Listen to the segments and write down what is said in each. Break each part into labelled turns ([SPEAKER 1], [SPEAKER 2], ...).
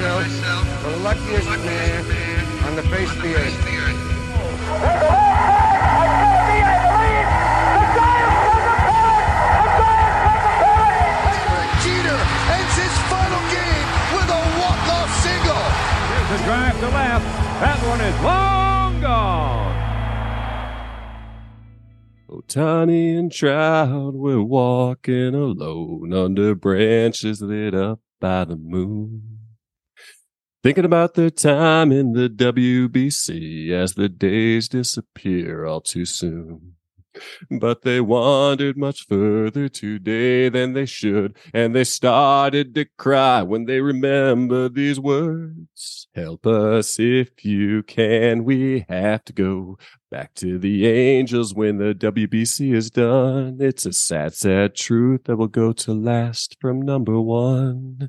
[SPEAKER 1] myself the luckiest man on the face of the earth.
[SPEAKER 2] Jeter ends his final game with a walk-off single.
[SPEAKER 3] Here's a drive to left. That one is long gone.
[SPEAKER 4] Ohtani and Trout were walking alone under branches lit up by the moon. Thinking about their time in the WBC as the days disappear all too soon. But they wandered much further today than they should, and they started to cry when they remembered these words. Help us if you can, we have to go back to the Angels when the WBC is done. It's a sad, sad truth that will go to last from number one.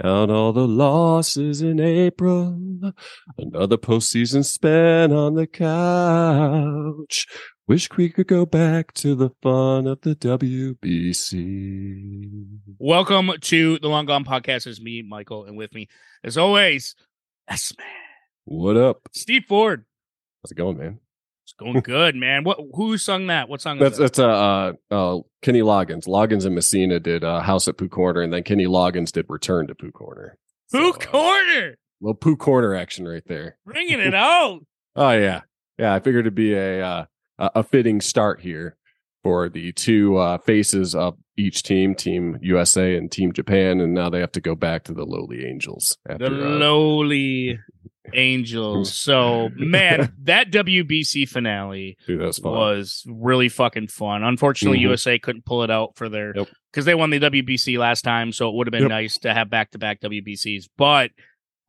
[SPEAKER 4] Count all the losses in April. Another postseason spent on the couch. Wish we could go back to the fun of the WBC.
[SPEAKER 5] Welcome to the Long Gone Podcast. It's me, Michael, and with me, as always, S Man,
[SPEAKER 4] What up?
[SPEAKER 5] Steve Ford.
[SPEAKER 4] How's it going, man?
[SPEAKER 5] It's going good, man. What? Who sung that? What song?
[SPEAKER 4] That's
[SPEAKER 5] is that?
[SPEAKER 4] that's uh, uh uh Kenny Loggins. Loggins and Messina did uh, House at Pooh Corner, and then Kenny Loggins did Return to Pooh Corner.
[SPEAKER 5] Who
[SPEAKER 4] So, uh,
[SPEAKER 5] corner?
[SPEAKER 4] little Pooh Corner action right there.
[SPEAKER 5] Bringing it out.
[SPEAKER 4] Oh yeah, yeah. I figured it'd be a uh, a a fitting start here for the two uh, faces of each team, Team USA and Team Japan, and now they have to go back to the lowly Angels.
[SPEAKER 5] The
[SPEAKER 4] After, uh,
[SPEAKER 5] lowly Angels. So, man, that WBC finale
[SPEAKER 4] dude, was
[SPEAKER 5] was really fucking fun. Unfortunately,
[SPEAKER 4] Mhm.
[SPEAKER 5] USA couldn't pull it out for their
[SPEAKER 4] Yep.
[SPEAKER 5] because they won the WBC last time, so it would have been
[SPEAKER 4] Yep.
[SPEAKER 5] nice to have back to back WBCs. But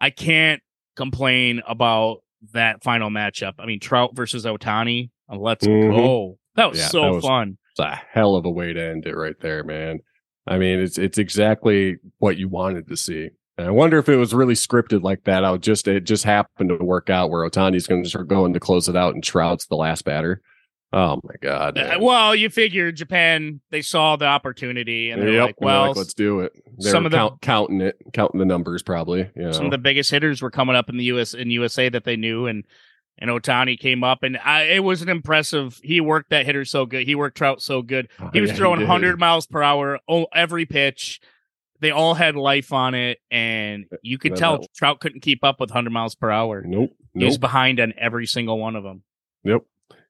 [SPEAKER 5] I can't complain about that final matchup. I mean, Trout versus Ohtani. uh, Let's
[SPEAKER 4] Mhm.
[SPEAKER 5] go. That was
[SPEAKER 4] Yeah,
[SPEAKER 5] so
[SPEAKER 4] that was-
[SPEAKER 5] fun.
[SPEAKER 4] It's a hell of a way to end it right there, man. I mean, it's it's exactly what you wanted to see. And I wonder if it was really scripted like that. I would just it just happened to work out where Ohtani's going to start going to close it out, and Trout's the last batter. Oh my god!
[SPEAKER 5] Uh, well, you figure Japan they saw the opportunity and they're
[SPEAKER 4] Yep,
[SPEAKER 5] like,
[SPEAKER 4] and they're
[SPEAKER 5] well,
[SPEAKER 4] let's do it. They're
[SPEAKER 5] some of the-
[SPEAKER 4] counting it, counting the numbers, probably. You know,
[SPEAKER 5] some of the biggest hitters were coming up in the US in USA that they knew and and Ohtani came up and I, it was an impressive. He worked that hitter so good. He worked Trout so good.
[SPEAKER 4] Oh,
[SPEAKER 5] He was
[SPEAKER 4] yeah,
[SPEAKER 5] throwing
[SPEAKER 4] did.
[SPEAKER 5] 100 miles per hour oh, every pitch. They all had life on it, and you could
[SPEAKER 4] Uh,
[SPEAKER 5] tell
[SPEAKER 4] that-
[SPEAKER 5] Trout couldn't keep up with 100 miles per hour.
[SPEAKER 4] Nope,
[SPEAKER 5] He was behind on every single one of them.
[SPEAKER 4] yep,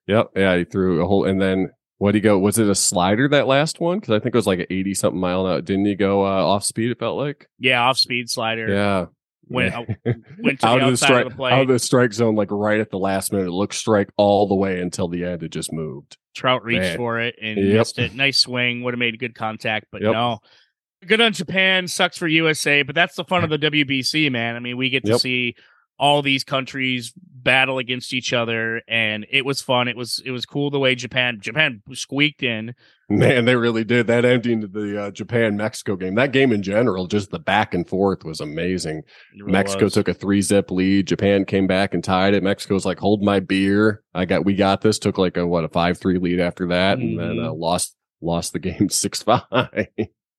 [SPEAKER 4] yep. Yeah, he threw a whole, and then what he go? Was it a slider that last one? Because I think it was like an eighty something mile an hour. Didn't he go uh, off speed? It felt like.
[SPEAKER 5] Yeah, off speed slider.
[SPEAKER 4] Yeah.
[SPEAKER 5] Went
[SPEAKER 4] Yeah.
[SPEAKER 5] went to
[SPEAKER 4] out
[SPEAKER 5] the
[SPEAKER 4] of the strike
[SPEAKER 5] of the
[SPEAKER 4] out of the strike zone like right at the last minute. It looked strike all the way until the end. It just moved.
[SPEAKER 5] Trout reached
[SPEAKER 4] Man.
[SPEAKER 5] for it and
[SPEAKER 4] Yep.
[SPEAKER 5] missed it. Nice swing. Would have made good contact, but
[SPEAKER 4] Yep.
[SPEAKER 5] no. Good on Japan. Sucks for USA, but that's the fun of the WBC, man. I mean, we get to
[SPEAKER 4] Yep.
[SPEAKER 5] see all these countries battle against each other, and it was fun. It was it was cool the way Japan Japan squeaked in.
[SPEAKER 4] Man, they really did. That ending to the uh, Japan Mexico game. That game in general, just the back and forth was amazing.
[SPEAKER 5] Really
[SPEAKER 4] Mexico
[SPEAKER 5] was.
[SPEAKER 4] took a three zip lead. Japan came back and tied it. Mexico's like, hold my beer. I got, we got this. Took like a, what, a five three lead after that. And then uh,
[SPEAKER 5] Mhm.
[SPEAKER 4] lost, lost the game six five.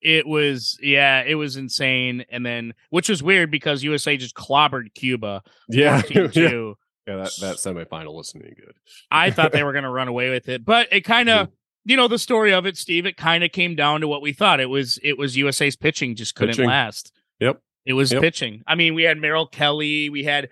[SPEAKER 5] It was yeah, it was insane. And then which was weird because USA just clobbered Cuba.
[SPEAKER 4] yeah.
[SPEAKER 5] 14-2.
[SPEAKER 4] Yeah. That, that semifinal wasn't any good.
[SPEAKER 5] I thought they were going to run away with it, but it kind of, mm. you know, the story of it, Steve. It kind of came down to what we thought. It was it was USA's pitching just couldn't
[SPEAKER 4] Pitching.
[SPEAKER 5] last.
[SPEAKER 4] Yep.
[SPEAKER 5] It was
[SPEAKER 4] Yep.
[SPEAKER 5] pitching. I mean, we had Merrill Kelly, we had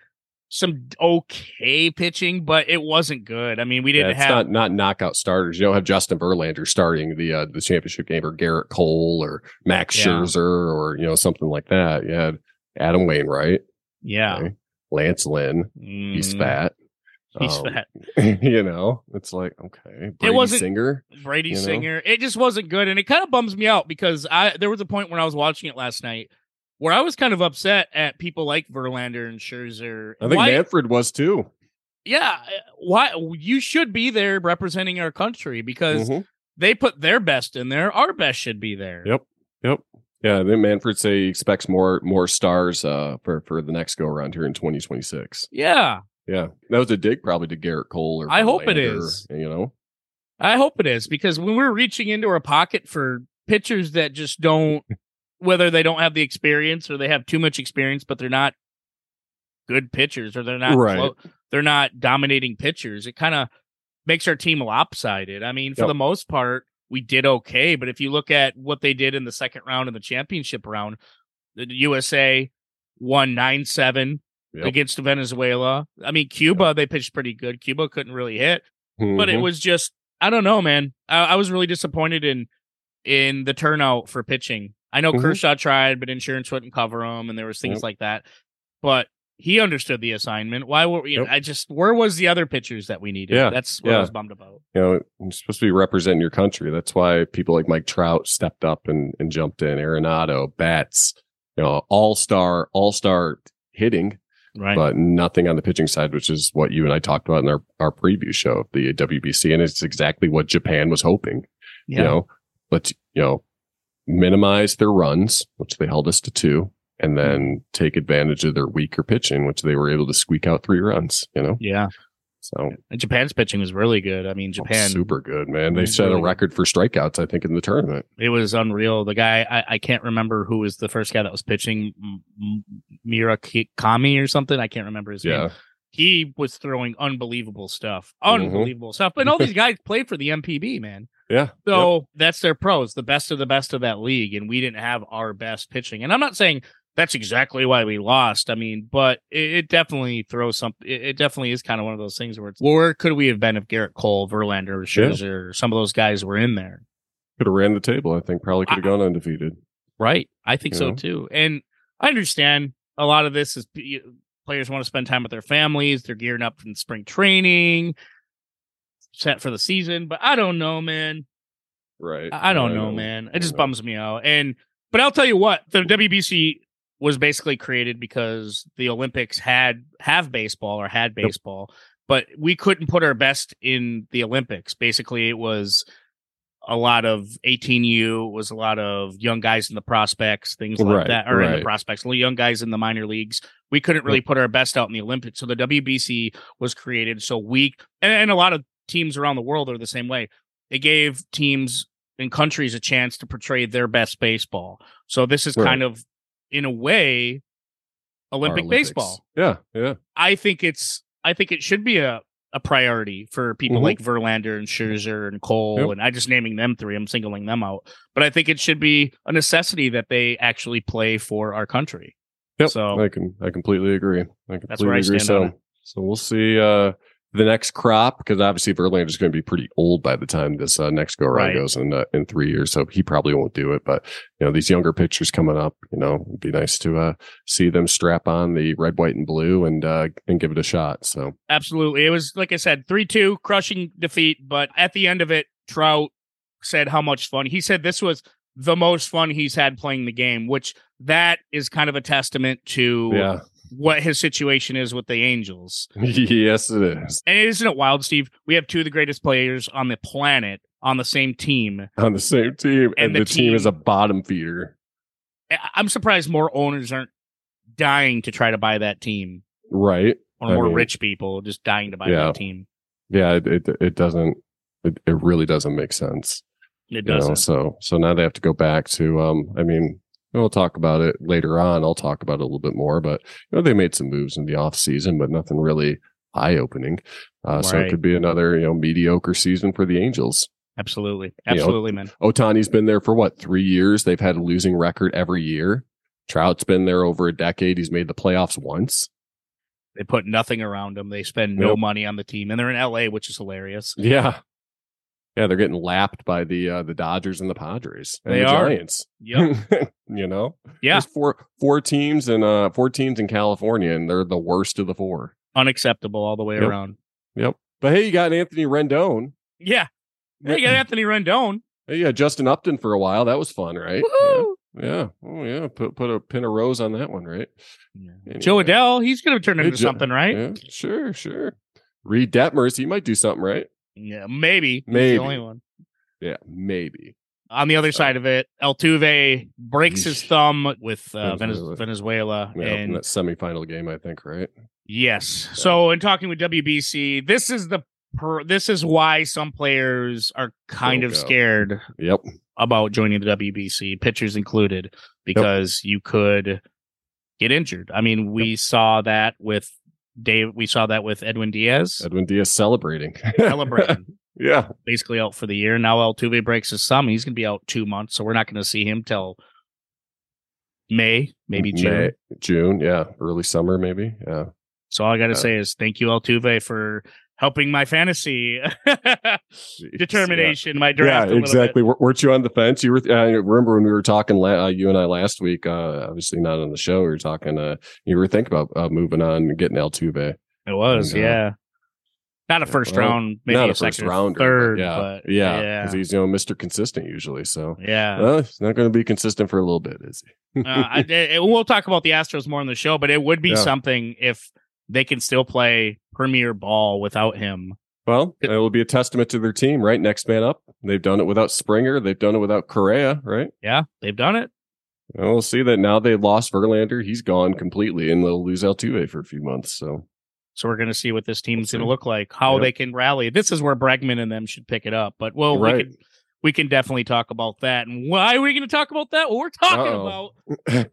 [SPEAKER 5] some okay pitching, but it wasn't good. I mean, we didn't
[SPEAKER 4] it's
[SPEAKER 5] have
[SPEAKER 4] not not knockout starters. You don't have Justin Verlander starting the uh, the championship game, or Gerrit Cole, or Max
[SPEAKER 5] Yeah.
[SPEAKER 4] Scherzer, or you know something like that. You had Adam Wainwright,
[SPEAKER 5] yeah.
[SPEAKER 4] okay, Lance Lynn. He's
[SPEAKER 5] Mm,
[SPEAKER 4] fat.
[SPEAKER 5] He's
[SPEAKER 4] Um,
[SPEAKER 5] fat.
[SPEAKER 4] you know, it's like okay. Brady
[SPEAKER 5] wasn't-
[SPEAKER 4] Singer.
[SPEAKER 5] Brady
[SPEAKER 4] you know?
[SPEAKER 5] Singer. It just wasn't good, and it kind of bums me out because I there was a point when I was watching it last night where I was kind of upset at people like Verlander and Scherzer.
[SPEAKER 4] I think
[SPEAKER 5] Why-
[SPEAKER 4] Manfred was too.
[SPEAKER 5] yeah, uh, why you should be there representing our country because
[SPEAKER 4] Mhm.
[SPEAKER 5] they put their best in there. Our best should be there.
[SPEAKER 4] Yep. Yep. Yeah, then Manfred say he expects more more stars uh for for the next go around here in 2026.
[SPEAKER 5] Yeah,
[SPEAKER 4] Yeah, that was a dig probably to Gerrit Cole or
[SPEAKER 5] I hope it
[SPEAKER 4] Verlander. You know,
[SPEAKER 5] I hope it is because when we're reaching into our pocket for pitchers that just don't whether they don't have the experience or they have too much experience, but they're not good pitchers or they're not
[SPEAKER 4] Right.
[SPEAKER 5] clo- they're not dominating pitchers. It kind of makes our team lopsided. I mean, for
[SPEAKER 4] Yep.
[SPEAKER 5] the most part, we did okay, but if you look at what they did in the second round and the championship round, the USA won nine seven
[SPEAKER 4] Yep.
[SPEAKER 5] against Venezuela. I mean, Cuba they pitched pretty good. Cuba couldn't really hit, but it
[SPEAKER 4] Mhm.
[SPEAKER 5] was just I don't know, man. I, I was really disappointed in in the turnout for pitching. I know
[SPEAKER 4] Mhm.
[SPEAKER 5] Kershaw tried, but insurance wouldn't cover him, and there was things
[SPEAKER 4] Yep.
[SPEAKER 5] like that. But he understood the assignment. Why were you know, I just where was the other pitchers that we needed?
[SPEAKER 4] Yeah,
[SPEAKER 5] That's what I was bummed about.
[SPEAKER 4] you know, you're supposed to be representing your country. That's why people like Mike Trout stepped up and, and jumped in. Arenado, Betts, you know, all star, all star hitting,
[SPEAKER 5] Right.
[SPEAKER 4] but nothing on the pitching side, which is what you and I talked about in our, our preview show of the WBC. And it's exactly what Japan was hoping.
[SPEAKER 5] yeah.
[SPEAKER 4] You know, let's, you know, minimize their runs, which they held us to two, and then take advantage of their weaker pitching, which they were able to squeak out three runs, you know?
[SPEAKER 5] yeah.
[SPEAKER 4] So
[SPEAKER 5] And Japan's pitching was really good. I mean, Japan
[SPEAKER 4] super good, man. They set a
[SPEAKER 5] really good.
[SPEAKER 4] record for strikeouts, I think, in the tournament.
[SPEAKER 5] it was unreal. The guy I, I can't remember who was the first guy that was pitching M- M- Murakami or something. I can't remember his name. He was throwing unbelievable stuff,
[SPEAKER 4] Mhm.
[SPEAKER 5] unbelievable stuff. But all these guys played for the NPB, man.
[SPEAKER 4] Yeah.
[SPEAKER 5] So that's their pros, the best of the best of that league, and we didn't have our best pitching. And I'm not saying that's exactly why we lost. I mean, but it, it definitely throws some. It, it definitely is kind of one of those things where it's where could we have been if Gerrit Cole, Verlander,
[SPEAKER 4] Yeah.
[SPEAKER 5] Some of those guys were in there?
[SPEAKER 4] Could have ran the table, I think. Probably could have gone undefeated.
[SPEAKER 5] Right. I think
[SPEAKER 4] You
[SPEAKER 5] so
[SPEAKER 4] know?
[SPEAKER 5] too. And I understand a lot of this is players want to spend time with their families. They're gearing up in spring training, set for the season. But I don't know, man.
[SPEAKER 4] Right.
[SPEAKER 5] I I don't know, man. It just bums me out. And but I'll tell you what, the WBC was basically created because the Olympics had have baseball or had
[SPEAKER 4] Yep.
[SPEAKER 5] baseball, but we couldn't put our best in the Olympics. Basically, it was a lot of 18U, it was a lot of young guys in the prospects, things like
[SPEAKER 4] Right,
[SPEAKER 5] that, or in the
[SPEAKER 4] right.
[SPEAKER 5] prospects, young guys in the minor leagues. We couldn't really put our best out in the Olympics. So the WBC was created so we and, and a lot of teams around the world are the same way. They gave teams and countries a chance to portray their best baseball. So this is
[SPEAKER 4] Right.
[SPEAKER 5] kind of, in a way, Olympic baseball.
[SPEAKER 4] Yeah. Yeah.
[SPEAKER 5] I think it's I think it should be a a priority for people
[SPEAKER 4] Mhm.
[SPEAKER 5] like Verlander and Scherzer and Cole
[SPEAKER 4] Yep.
[SPEAKER 5] and I just naming them three. I'm singling them out, but I think it should be a necessity that they actually play for our country.
[SPEAKER 4] Yep.
[SPEAKER 5] So-
[SPEAKER 4] I can I completely agree. I completely
[SPEAKER 5] That's where I
[SPEAKER 4] agree.
[SPEAKER 5] stand
[SPEAKER 4] so so we'll see uh the next crop because obviously Verlander is going to be pretty old by the time this uh, next go around
[SPEAKER 5] Right.
[SPEAKER 4] goes in uh, in three years, so he probably won't do it. But you know these younger pitchers coming up, you know, it'd be nice to uh see them strap on the red, white, and blue and uh and give it a shot. So
[SPEAKER 5] Absolutely. It was like I said, 3-2 crushing defeat, but at the end of it, Trout said how much fun. He said this was the most fun he's had playing the game, which that is kind of a testament to
[SPEAKER 4] yeah,
[SPEAKER 5] what his situation is with the Angels.
[SPEAKER 4] yes, it is
[SPEAKER 5] And isn't it wild, Steve? We have two of the greatest players on the planet on the same team.
[SPEAKER 4] on the same team, and,
[SPEAKER 5] And
[SPEAKER 4] the,
[SPEAKER 5] the
[SPEAKER 4] team, is a bottom feeder.
[SPEAKER 5] I- I'm surprised more owners aren't dying to try to buy that team,
[SPEAKER 4] Right.
[SPEAKER 5] or
[SPEAKER 4] I
[SPEAKER 5] more
[SPEAKER 4] mean-
[SPEAKER 5] rich people just dying to buy
[SPEAKER 4] Yeah.
[SPEAKER 5] that team.
[SPEAKER 4] Yeah, it it, it doesn't it, it really doesn't make sense.
[SPEAKER 5] It doesn't.
[SPEAKER 4] know so so now they have to go back to um i mean we'll talk about it later on. I'll talk about it a little bit more but you know they made some moves in the off season but nothing really eye opening uh so it could be another you know mediocre season for the angels.
[SPEAKER 5] Absolutely.
[SPEAKER 4] You know,
[SPEAKER 5] Absolutely, man.
[SPEAKER 4] ohtani's been there for what three years? They've had a losing record every year. Trout's been there over a decade. He's made the playoffs once.
[SPEAKER 5] They put nothing around him. They spend no money on the team, and they're in LA, which is hilarious.
[SPEAKER 4] yeah yeah they're getting lapped by the uh the dodgers and the padres and
[SPEAKER 5] They
[SPEAKER 4] the
[SPEAKER 5] are.
[SPEAKER 4] giants
[SPEAKER 5] Yep.
[SPEAKER 4] you know
[SPEAKER 5] Yeah.
[SPEAKER 4] There's four four teams and uh four teams in California, and they're the worst of the four.
[SPEAKER 5] Unacceptable all the way
[SPEAKER 4] Yep.
[SPEAKER 5] around.
[SPEAKER 4] Yep. But hey, you got Anthony Rendon.
[SPEAKER 5] Yeah. Hey, you got Anthony Rendon.
[SPEAKER 4] Hey, yeah, Justin Upton for a while. That was fun, right?
[SPEAKER 5] Woohoo!
[SPEAKER 4] Yeah. yeah. Oh yeah. Put put a pin of rose on that one, right? Anyway.
[SPEAKER 5] Jo Adell, he's going to turn into something, right?
[SPEAKER 4] Yeah. Sure. Sure. Reid Detmers, he might do something, right?
[SPEAKER 5] Yeah, maybe. He's
[SPEAKER 4] Maybe.
[SPEAKER 5] the only one.
[SPEAKER 4] Yeah, maybe.
[SPEAKER 5] On the other
[SPEAKER 4] So-
[SPEAKER 5] side of it, Altuve breaks his thumb with uh,
[SPEAKER 4] Venezuela.
[SPEAKER 5] Venezuela,
[SPEAKER 4] Yeah, in
[SPEAKER 5] and
[SPEAKER 4] that semifinal game, I think, right?
[SPEAKER 5] yes. So, in talking with WBC, this is the per, this is why some players are kind
[SPEAKER 4] Don't
[SPEAKER 5] of
[SPEAKER 4] go.
[SPEAKER 5] scared
[SPEAKER 4] Yep.
[SPEAKER 5] about joining the WBC, pitchers included, because you could get injured. I mean, we saw that with Dave. We saw that with Edwin Diaz
[SPEAKER 4] Edwin Diaz celebrating.
[SPEAKER 5] celebrating,
[SPEAKER 4] yeah.
[SPEAKER 5] basically out for the year. Now Altuve breaks his thumb. He's going to be out two months, so we're not going to see him till May, maybe June.
[SPEAKER 4] May, June. Yeah. Early summer, maybe. Yeah.
[SPEAKER 5] So all I got to
[SPEAKER 4] Yeah.
[SPEAKER 5] say is thank you, Altuve, for helping my fantasy determination, my draft.
[SPEAKER 4] Yeah, exactly. W- Weren't you on the fence? You were. I remember when we were talking, la- uh, you and I last week. Uh, obviously not on the show. We were talking. Uh, you were thinking about uh, moving on and getting Altuve.
[SPEAKER 5] It was,
[SPEAKER 4] And, uh,
[SPEAKER 5] yeah. Not a first
[SPEAKER 4] well,
[SPEAKER 5] round, maybe
[SPEAKER 4] not
[SPEAKER 5] a,
[SPEAKER 4] a first
[SPEAKER 5] second, or
[SPEAKER 4] rounder. but
[SPEAKER 5] third,
[SPEAKER 4] yeah,
[SPEAKER 5] but
[SPEAKER 4] yeah,
[SPEAKER 5] yeah,
[SPEAKER 4] because he's you know Mister Consistent usually. So
[SPEAKER 5] yeah.
[SPEAKER 4] well, he's not going to be consistent for a little bit, is he?
[SPEAKER 5] uh, I, it- we'll talk about the Astros more in the show, but it would be
[SPEAKER 4] Yeah.
[SPEAKER 5] something if they can still play premier ball without him.
[SPEAKER 4] Well, it will be a testament to their team, right? Next man up. They've done it without Springer. They've done it without Correa, right?
[SPEAKER 5] Yeah, they've done it.
[SPEAKER 4] And we'll see that now they lost Verlander. He's gone completely, and they'll lose Altuve for a few months. So
[SPEAKER 5] So we're going to see what this team's going to look like, how
[SPEAKER 4] Yep.
[SPEAKER 5] they can rally. This is where Bregman and them should pick it up. But well, we
[SPEAKER 4] Right.
[SPEAKER 5] can we can definitely talk about that. And why are we going to talk about that? Well, we're talking
[SPEAKER 4] Uh-oh.
[SPEAKER 5] about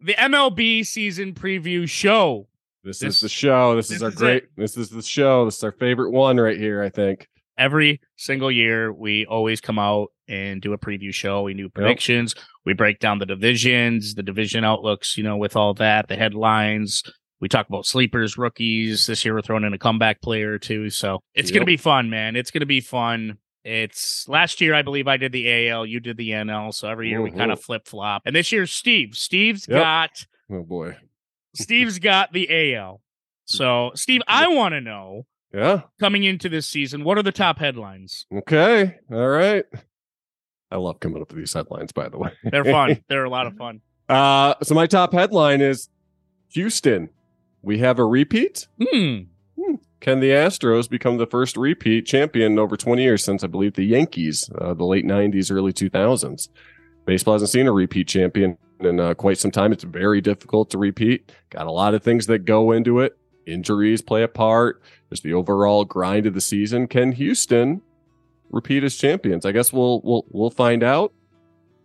[SPEAKER 5] the MLB season preview show.
[SPEAKER 4] This,
[SPEAKER 5] This-
[SPEAKER 4] is the show. This,
[SPEAKER 5] this
[SPEAKER 4] is our
[SPEAKER 5] is
[SPEAKER 4] great.
[SPEAKER 5] it.
[SPEAKER 4] This is the show. This is our favorite one right here. I think.
[SPEAKER 5] Every single year, we always come out and do a preview show. We do predictions. We break down the divisions, the division outlooks, you know, with all that, the headlines. We talk about sleepers, rookies. This year, we're throwing in a comeback player or two. So it's gonna be fun, man. It's going to be fun. It's last year, I believe I did the AL, you did the NL. So every year we kind of
[SPEAKER 4] mm-hmm.
[SPEAKER 5] flip flop. And this year, Steve. Steve's
[SPEAKER 4] Yep.
[SPEAKER 5] got
[SPEAKER 4] Oh boy.
[SPEAKER 5] Steve's got the AL. So, Steve, I want to know
[SPEAKER 4] Yeah.
[SPEAKER 5] coming into this season, what are the top headlines?
[SPEAKER 4] Okay. All right. I love coming up with these headlines. By the way,
[SPEAKER 5] They're fun. They're a lot of fun.
[SPEAKER 4] Uh, so my top headline is Houston. We have a repeat.
[SPEAKER 5] Hmm.
[SPEAKER 4] Can the Astros become the first repeat champion in over 20 years since I believe the Yankees, uh, the late 90s, early 2000s? Baseball hasn't seen a repeat champion in uh, quite some time. It's very difficult to repeat. Got a lot of things that go into it. Injuries play a part. There's the overall grind of the season. Can Houston repeat as champions? I guess we'll we'll we'll find out.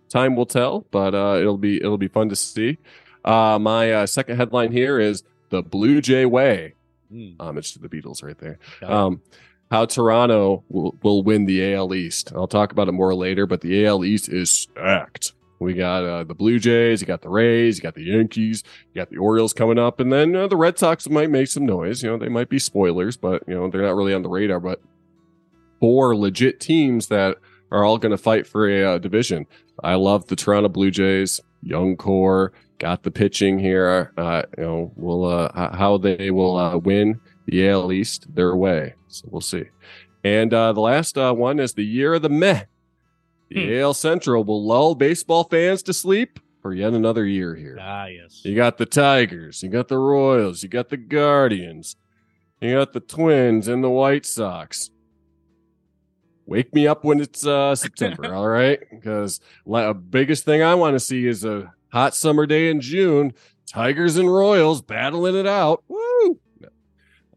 [SPEAKER 4] Time will tell, but uh, it'll be it'll be fun to see. Uh, my uh, second headline here is the Blue Jay Way homage to the Beatles right there. Um, how Toronto will, will win the AL East. I'll talk about it more later, but the AL East is stacked. We got uh, the Blue Jays, you got the Rays, you got the Yankees, you got the Orioles coming up, and then uh, the Red Sox might make some noise. You know, they might be spoilers, but you know they're not really on the radar. But four legit teams that are all going to fight for a uh, division. I love the Toronto Blue Jays, young core, got the pitching here. Uh, you know, will uh, how they will uh, win the AL East their way. So we'll see. And uh, the last uh, one is the year of the meh.
[SPEAKER 5] Hmm.
[SPEAKER 4] Central will lull baseball fans to sleep for yet another year here.
[SPEAKER 5] Ah, yes.
[SPEAKER 4] You got the Tigers, you got the Royals, you got the Guardians, you got the Twins and the White Sox. Wake me up when it's uh, September, all right? Because the biggest thing I want to see is a hot summer day in June. Tigers and Royals battling it out. Woo!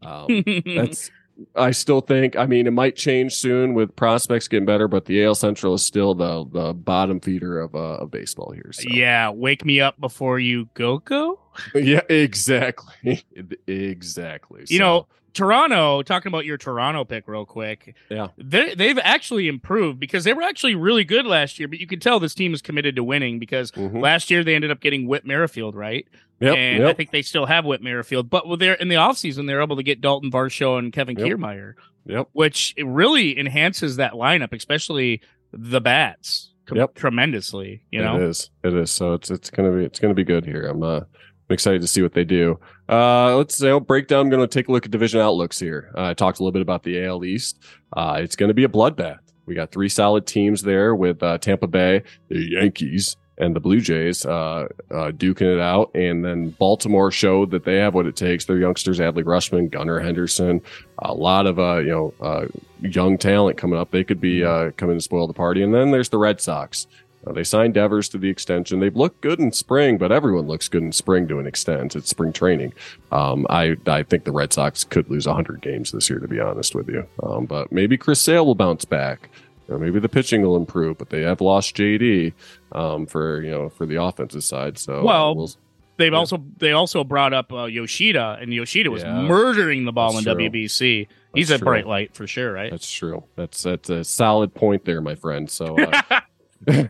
[SPEAKER 4] Um, that's I still think. I mean, it might change soon with prospects getting better, but the AL Central is still the the bottom feeder of uh, of baseball here. So.
[SPEAKER 5] yeah. Wake me up before you go go.
[SPEAKER 4] yeah, exactly, exactly.
[SPEAKER 5] You
[SPEAKER 4] So,
[SPEAKER 5] know, Toronto, talking about your Toronto pick real quick.
[SPEAKER 4] Yeah.
[SPEAKER 5] They they've actually improved because they were actually really good last year, but you can tell this team is committed to winning because
[SPEAKER 4] mhm.
[SPEAKER 5] last year they ended up getting Whit Merrifield, right?
[SPEAKER 4] yep,
[SPEAKER 5] and I think they still have Whit Merrifield. But their in the offseason, they're able to get Dalton Varsho and Kevin
[SPEAKER 4] Yep.
[SPEAKER 5] Kiermaier,
[SPEAKER 4] yep.
[SPEAKER 5] which it really enhances that lineup, especially the bats com-
[SPEAKER 4] Yep.
[SPEAKER 5] tremendously. You know,
[SPEAKER 4] is. It is. So it's it's gonna be it's gonna be good here. I'm uh I'm excited to see what they do. Uh, let's you know, break down. I'm going to take a look at division outlooks here. Uh, I talked a little bit about the AL East. Uh, it's going to be a bloodbath. We got three solid teams there with uh, Tampa Bay, the Yankees, and the Blue Jays uh, uh, duking it out. And then Baltimore showed that they have what it takes. Their youngsters, Adley Rutschman, Gunnar Henderson, a lot of you know uh, young talent coming up. They could be uh, coming to spoil the party. And then there's the Red Sox. Uh, they signed Devers to the extension. They've looked good in spring, but everyone looks good in spring to an extent. It's spring training. Um, I I think the Red Sox could lose 100 games this year, to be honest with you. Um, but maybe Chris Sale will bounce back. You know, maybe the pitching will improve, but they have lost JD um, for you know for the offensive side. So
[SPEAKER 5] Well,
[SPEAKER 4] we'll,
[SPEAKER 5] They've
[SPEAKER 4] Yeah.
[SPEAKER 5] also they also brought up uh, Yoshida, and Yoshida was
[SPEAKER 4] Yeah.
[SPEAKER 5] murdering the ball in
[SPEAKER 4] true.
[SPEAKER 5] WBC. He's
[SPEAKER 4] That's
[SPEAKER 5] a
[SPEAKER 4] true.
[SPEAKER 5] bright light for sure, right?
[SPEAKER 4] that's true. That's that's a solid point there, my friend. So uh,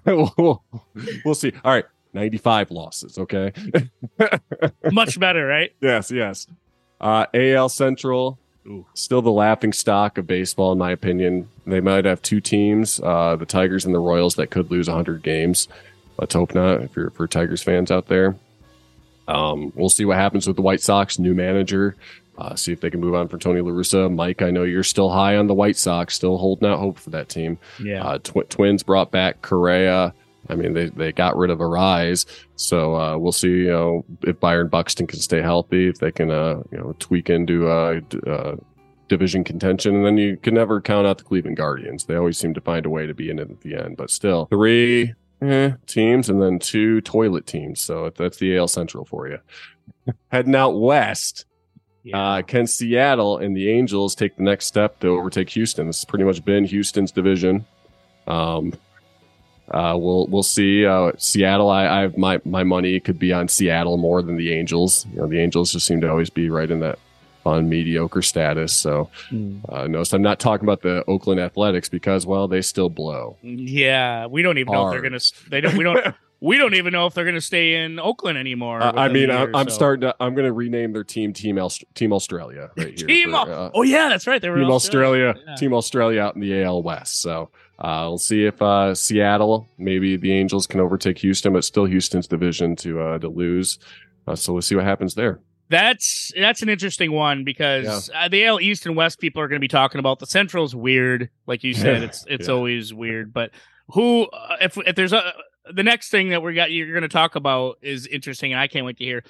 [SPEAKER 4] we'll, we'll see. All right, 95 losses. Okay.
[SPEAKER 5] Much better, right?
[SPEAKER 4] Yes, yes. Uh, AL Central, still the laughing stock of baseball, in my opinion. They might have two teams, uh, the Tigers and the Royals, that could lose 100 games. Let's hope not. If you're for Tigers fans out there, um, we'll see what happens with the White Sox new manager. Uh, see if they can move on from Tony La Russa. Mike, I know you're still high on the White Sox, still holding out hope for that team.
[SPEAKER 5] Yeah.
[SPEAKER 4] Uh, tw- twins brought back Correa. I mean, they, they got rid of Arraez. So uh, we'll see, you know, if Byron Buxton can stay healthy, if they can, uh, you know, tweak into uh, uh, division contention. And then you can never count out the Cleveland Guardians. They always seem to find a way to be in it at the end. But still, three eh, teams and then two toilet teams. So that's the AL Central for you. Heading out west. Uh, can Seattle and the Angels take the next step to overtake Houston? This has pretty much been Houston's division. Um, uh, we'll we'll see. Uh, Seattle, I, I have my my money could be on Seattle more than the Angels. You know, the Angels just seem to always be right in that on mediocre status. So
[SPEAKER 5] Hmm.
[SPEAKER 4] uh, notice I'm not talking about the Oakland Athletics because well they still blow.
[SPEAKER 5] Yeah, we don't even know if they're gonna. They don't. We don't. we don't even know if they're gonna stay in Oakland anymore.
[SPEAKER 4] Uh, I mean, I'm, I'm
[SPEAKER 5] so.
[SPEAKER 4] starting to. I'm going to rename their team Team Aust- Team Australia right here.
[SPEAKER 5] Team.
[SPEAKER 4] for, uh,
[SPEAKER 5] oh yeah, that's right. They were
[SPEAKER 4] Team Australia,
[SPEAKER 5] Yeah.
[SPEAKER 4] Team Australia out in the AL West. So uh, we'll see if uh, Seattle, maybe the Angels can overtake Houston, but still Houston's division to uh, to lose. Uh, so we'll see what happens there.
[SPEAKER 5] That's that's an interesting one because uh, the AL East and West people are going to be talking about the Central's weird, like you said. It's it's
[SPEAKER 4] Yeah.
[SPEAKER 5] always weird. But who, uh, if if there's a the next thing that we got you're going to talk about is interesting, and I can't wait to hear.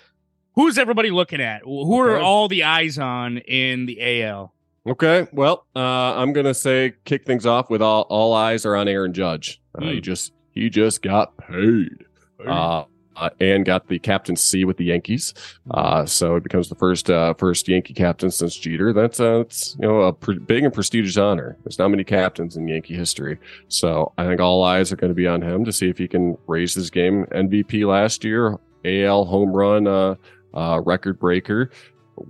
[SPEAKER 5] Who's everybody looking at? Who are
[SPEAKER 4] Okay.
[SPEAKER 5] all the eyes on in the AL?
[SPEAKER 4] Okay, well, uh, I'm gonna say kick things off with all all eyes are on Aaron Judge. Uh, He
[SPEAKER 5] Hmm.
[SPEAKER 4] just he just got paid. Uh, uh, and got the captaincy with the Yankees. Uh, so it becomes the first uh, first Yankee captain since Jeter. That's uh, that's you know a pre- big and prestigious honor. There's not many captains in Yankee history. So I think all eyes are going to be on him to see if he can raise his game. MVP last year, AL home run uh, uh, record breaker.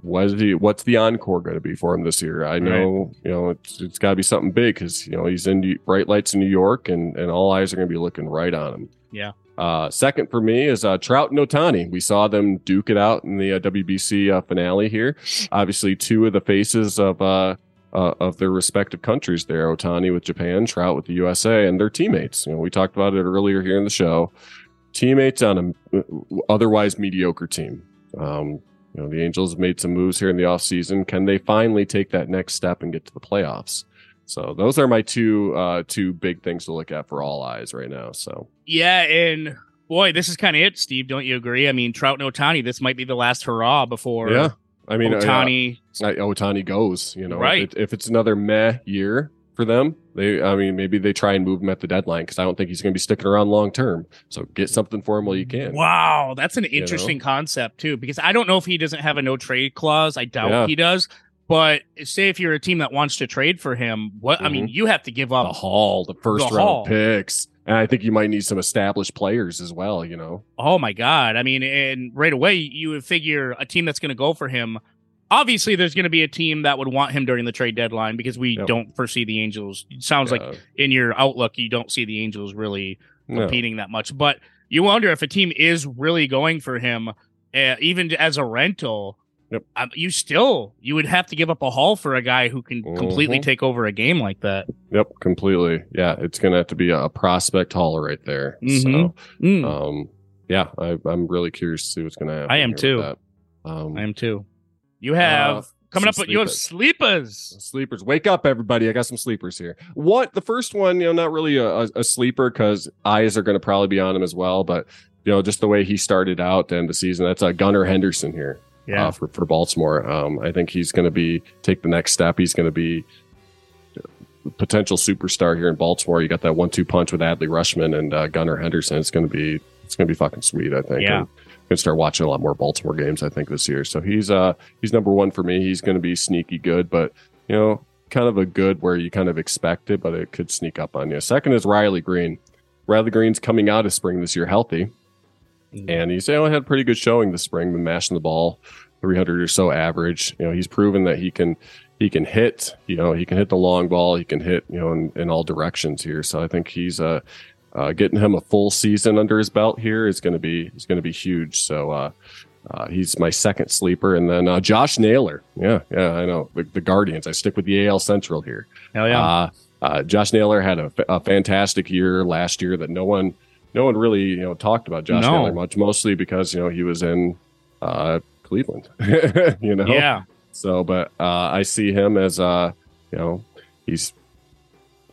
[SPEAKER 4] What is he, what's the encore going to be for him this year? I know you know it's it's got to be something big because you know he's in bright lights in New York, and and all eyes are going to be looking right on him.
[SPEAKER 5] Yeah.
[SPEAKER 4] Uh, second for me is uh, Trout and Ohtani. We saw them duke it out in the uh, WBC uh, finale here. Obviously, two of the faces of uh, uh, of their respective countries there. Ohtani with Japan, Trout with the USA, and their teammates. You know, we talked about it earlier here in the show. Teammates on a otherwise mediocre team. Um, you know, the Angels made some moves here in the offseason. Can they finally take that next step and get to the playoffs? So those are my two uh, two big things to look at for all eyes right now. So
[SPEAKER 5] Yeah, and boy, this is kind of it, Steve. Don't you agree? I mean, Trout and Ohtani. This might be the last hurrah before
[SPEAKER 4] yeah, I mean, uh,
[SPEAKER 5] Ohtani.
[SPEAKER 4] uh, Ohtani goes. You know,
[SPEAKER 5] Right.
[SPEAKER 4] If, it- if it's another meh year for them, they, I mean, maybe they try and move him at the deadline because I don't think he's going to be sticking around long term. So get something for him while you can.
[SPEAKER 5] Wow, that's an
[SPEAKER 4] know?
[SPEAKER 5] interesting concept too, because I don't know if he doesn't have a no trade clause. I doubt
[SPEAKER 4] Yeah.
[SPEAKER 5] he does. But say if you're a team that wants to trade for him, what I mean, you have to give up The
[SPEAKER 4] haul, the first
[SPEAKER 5] The
[SPEAKER 4] round
[SPEAKER 5] haul.
[SPEAKER 4] picks, and I think you might need some established players as well. You know,
[SPEAKER 5] Oh my god! I mean, and right away you would figure a team that's going to go for him. Obviously, there's going to be a team that would want him during the trade deadline because we
[SPEAKER 4] Yep.
[SPEAKER 5] don't foresee the Angels. It sounds like
[SPEAKER 4] Uh,
[SPEAKER 5] in your outlook, you don't see the Angels really
[SPEAKER 4] no.
[SPEAKER 5] competing that much. But you wonder if a team is really going for him, uh, even as a rental.
[SPEAKER 4] Yep.
[SPEAKER 5] Um, you still you would have to give up a haul for a guy who can completely
[SPEAKER 4] Mhm.
[SPEAKER 5] take over a game like that.
[SPEAKER 4] Yep, completely. Yeah, it's gonna have to be a prospect hauler right there.
[SPEAKER 5] Mhm.
[SPEAKER 4] So,
[SPEAKER 5] Mm,
[SPEAKER 4] um, yeah, I, I'm really curious to see what's gonna happen.
[SPEAKER 5] I am too.
[SPEAKER 4] Um,
[SPEAKER 5] I am too. You have
[SPEAKER 4] uh,
[SPEAKER 5] coming up.
[SPEAKER 4] some
[SPEAKER 5] You have
[SPEAKER 4] sleepers.
[SPEAKER 5] sleepers.
[SPEAKER 4] Sleepers, wake up, everybody! I got some sleepers here. What the first one, you know, not really a, a, a sleeper because eyes are going to probably be on him as well. But you know, just the way he started out and the season, that's a uh, Gunnar Henderson here.
[SPEAKER 5] Yeah.
[SPEAKER 4] uh, for for Baltimore. Um, I think he's going to be take the next step. He's going to be potential superstar here in Baltimore. You got that one-two punch with Adley Rutschman and uh, Gunnar Henderson. It's going to be it's going to be fucking sweet. I think.
[SPEAKER 5] Yeah.
[SPEAKER 4] And Gonna start watching a lot more Baltimore games. I think this year. So he's uh he's number one for me. He's going to be sneaky good, but you know, kind of a good where you kind of expect it, but it could sneak up on you. Second is Riley Greene. Riley Greene's coming out of spring this year healthy, and he's you know, had a pretty good showing this spring. Been mashing the ball, 300 or so average. You know, he's proven that he can he can hit. You know, he can hit the long ball. He can hit you know in, in all directions here. So I think he's uh, uh getting him a full season under his belt here is going to be is going to be huge. So. uh uh, he's my second sleeper, and then uh, Josh Naylor. Yeah, yeah, I know the, the Guardians. I stick with the AL Central here.
[SPEAKER 5] Hell yeah.
[SPEAKER 4] Uh, uh, Josh Naylor had a, a fantastic year last year that no one, no one really you know talked about Josh
[SPEAKER 5] No.
[SPEAKER 4] Naylor much, mostly because you know he was in uh, Cleveland. you know,
[SPEAKER 5] yeah.
[SPEAKER 4] So, but uh, I see him as uh, you know he's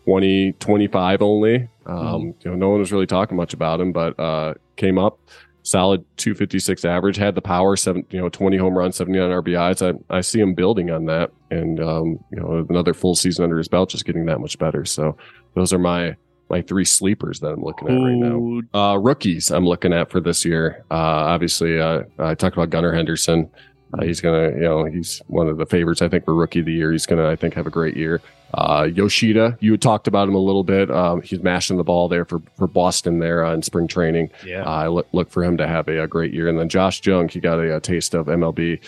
[SPEAKER 4] 20, 25 only. Um,
[SPEAKER 5] Mm-hmm.
[SPEAKER 4] You know, no one was really talking much about him, but uh, came up solid 256 average, had the power, seven, you know, 20 home runs, 79 RBIs. I, I see him building on that. And, um, you know, another full season under his belt, just getting that much better. So those are my, my three sleepers that I'm looking at right now. Uh, rookies I'm looking at for this year. Uh, obviously, uh, I talked about Gunnar Henderson. Uh, he's gonna, you know, he's one of the favorites I think for rookie of the year. He's gonna, I think, have a great year. Uh, Yoshida, you had talked about him a little bit. Um, he's mashing the ball there for for Boston there on spring training.
[SPEAKER 5] Yeah.
[SPEAKER 4] Uh, I look, look for him to have a, a great year. And then Josh Jung, he got a, a taste of MLB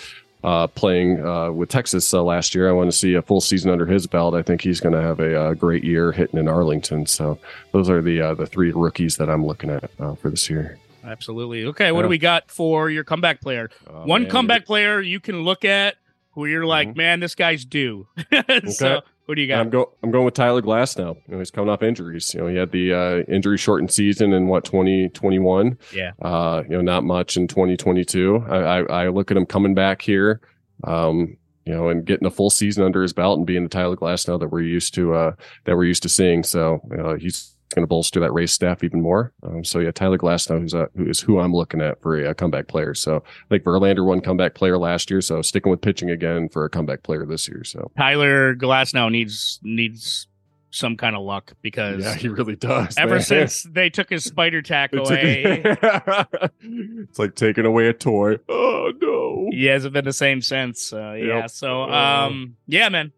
[SPEAKER 4] uh, playing uh, with Texas uh, last year. I want to see a full season under his belt. I think he's going to have a, uh great year hitting in Arlington. So those are the uh, the three rookies that I'm looking at uh, for this year.
[SPEAKER 5] Absolutely. Okay, what
[SPEAKER 4] Yeah.
[SPEAKER 5] do we got for your comeback player?
[SPEAKER 4] Oh,
[SPEAKER 5] One
[SPEAKER 4] man.
[SPEAKER 5] comeback player you can look at who you're like,
[SPEAKER 4] Mhm.
[SPEAKER 5] man, this guy's due. so, who do you got?
[SPEAKER 4] I'm going. I'm going with Tyler Glasnow. You know, he's coming off injuries. You know, he had the uh, injury shortened season in what 2021.
[SPEAKER 5] Yeah.
[SPEAKER 4] Uh, you know, not much in 2022. I, I, I look at him coming back here. Um, you know, and getting a full season under his belt and being the Tyler Glasnow that we're used to uh, that we're used to seeing. So you know, he's going to bolster that Rays staff even more. Um, so yeah, Tyler Glasnow who's uh, who is who I'm looking at for a, uh comeback player. So I think Verlander won comeback player last year. So sticking with pitching again for a comeback player this year. So
[SPEAKER 5] Tyler Glasnow needs needs some kind of luck because
[SPEAKER 4] yeah, he really does.
[SPEAKER 5] ever
[SPEAKER 4] man.
[SPEAKER 5] since they took his spider tack away,
[SPEAKER 4] it's like taking away a toy. Oh no.
[SPEAKER 5] he hasn't been the same since. Uh, yeah.
[SPEAKER 4] Yep.
[SPEAKER 5] So,
[SPEAKER 4] Uh.
[SPEAKER 5] um, yeah, man.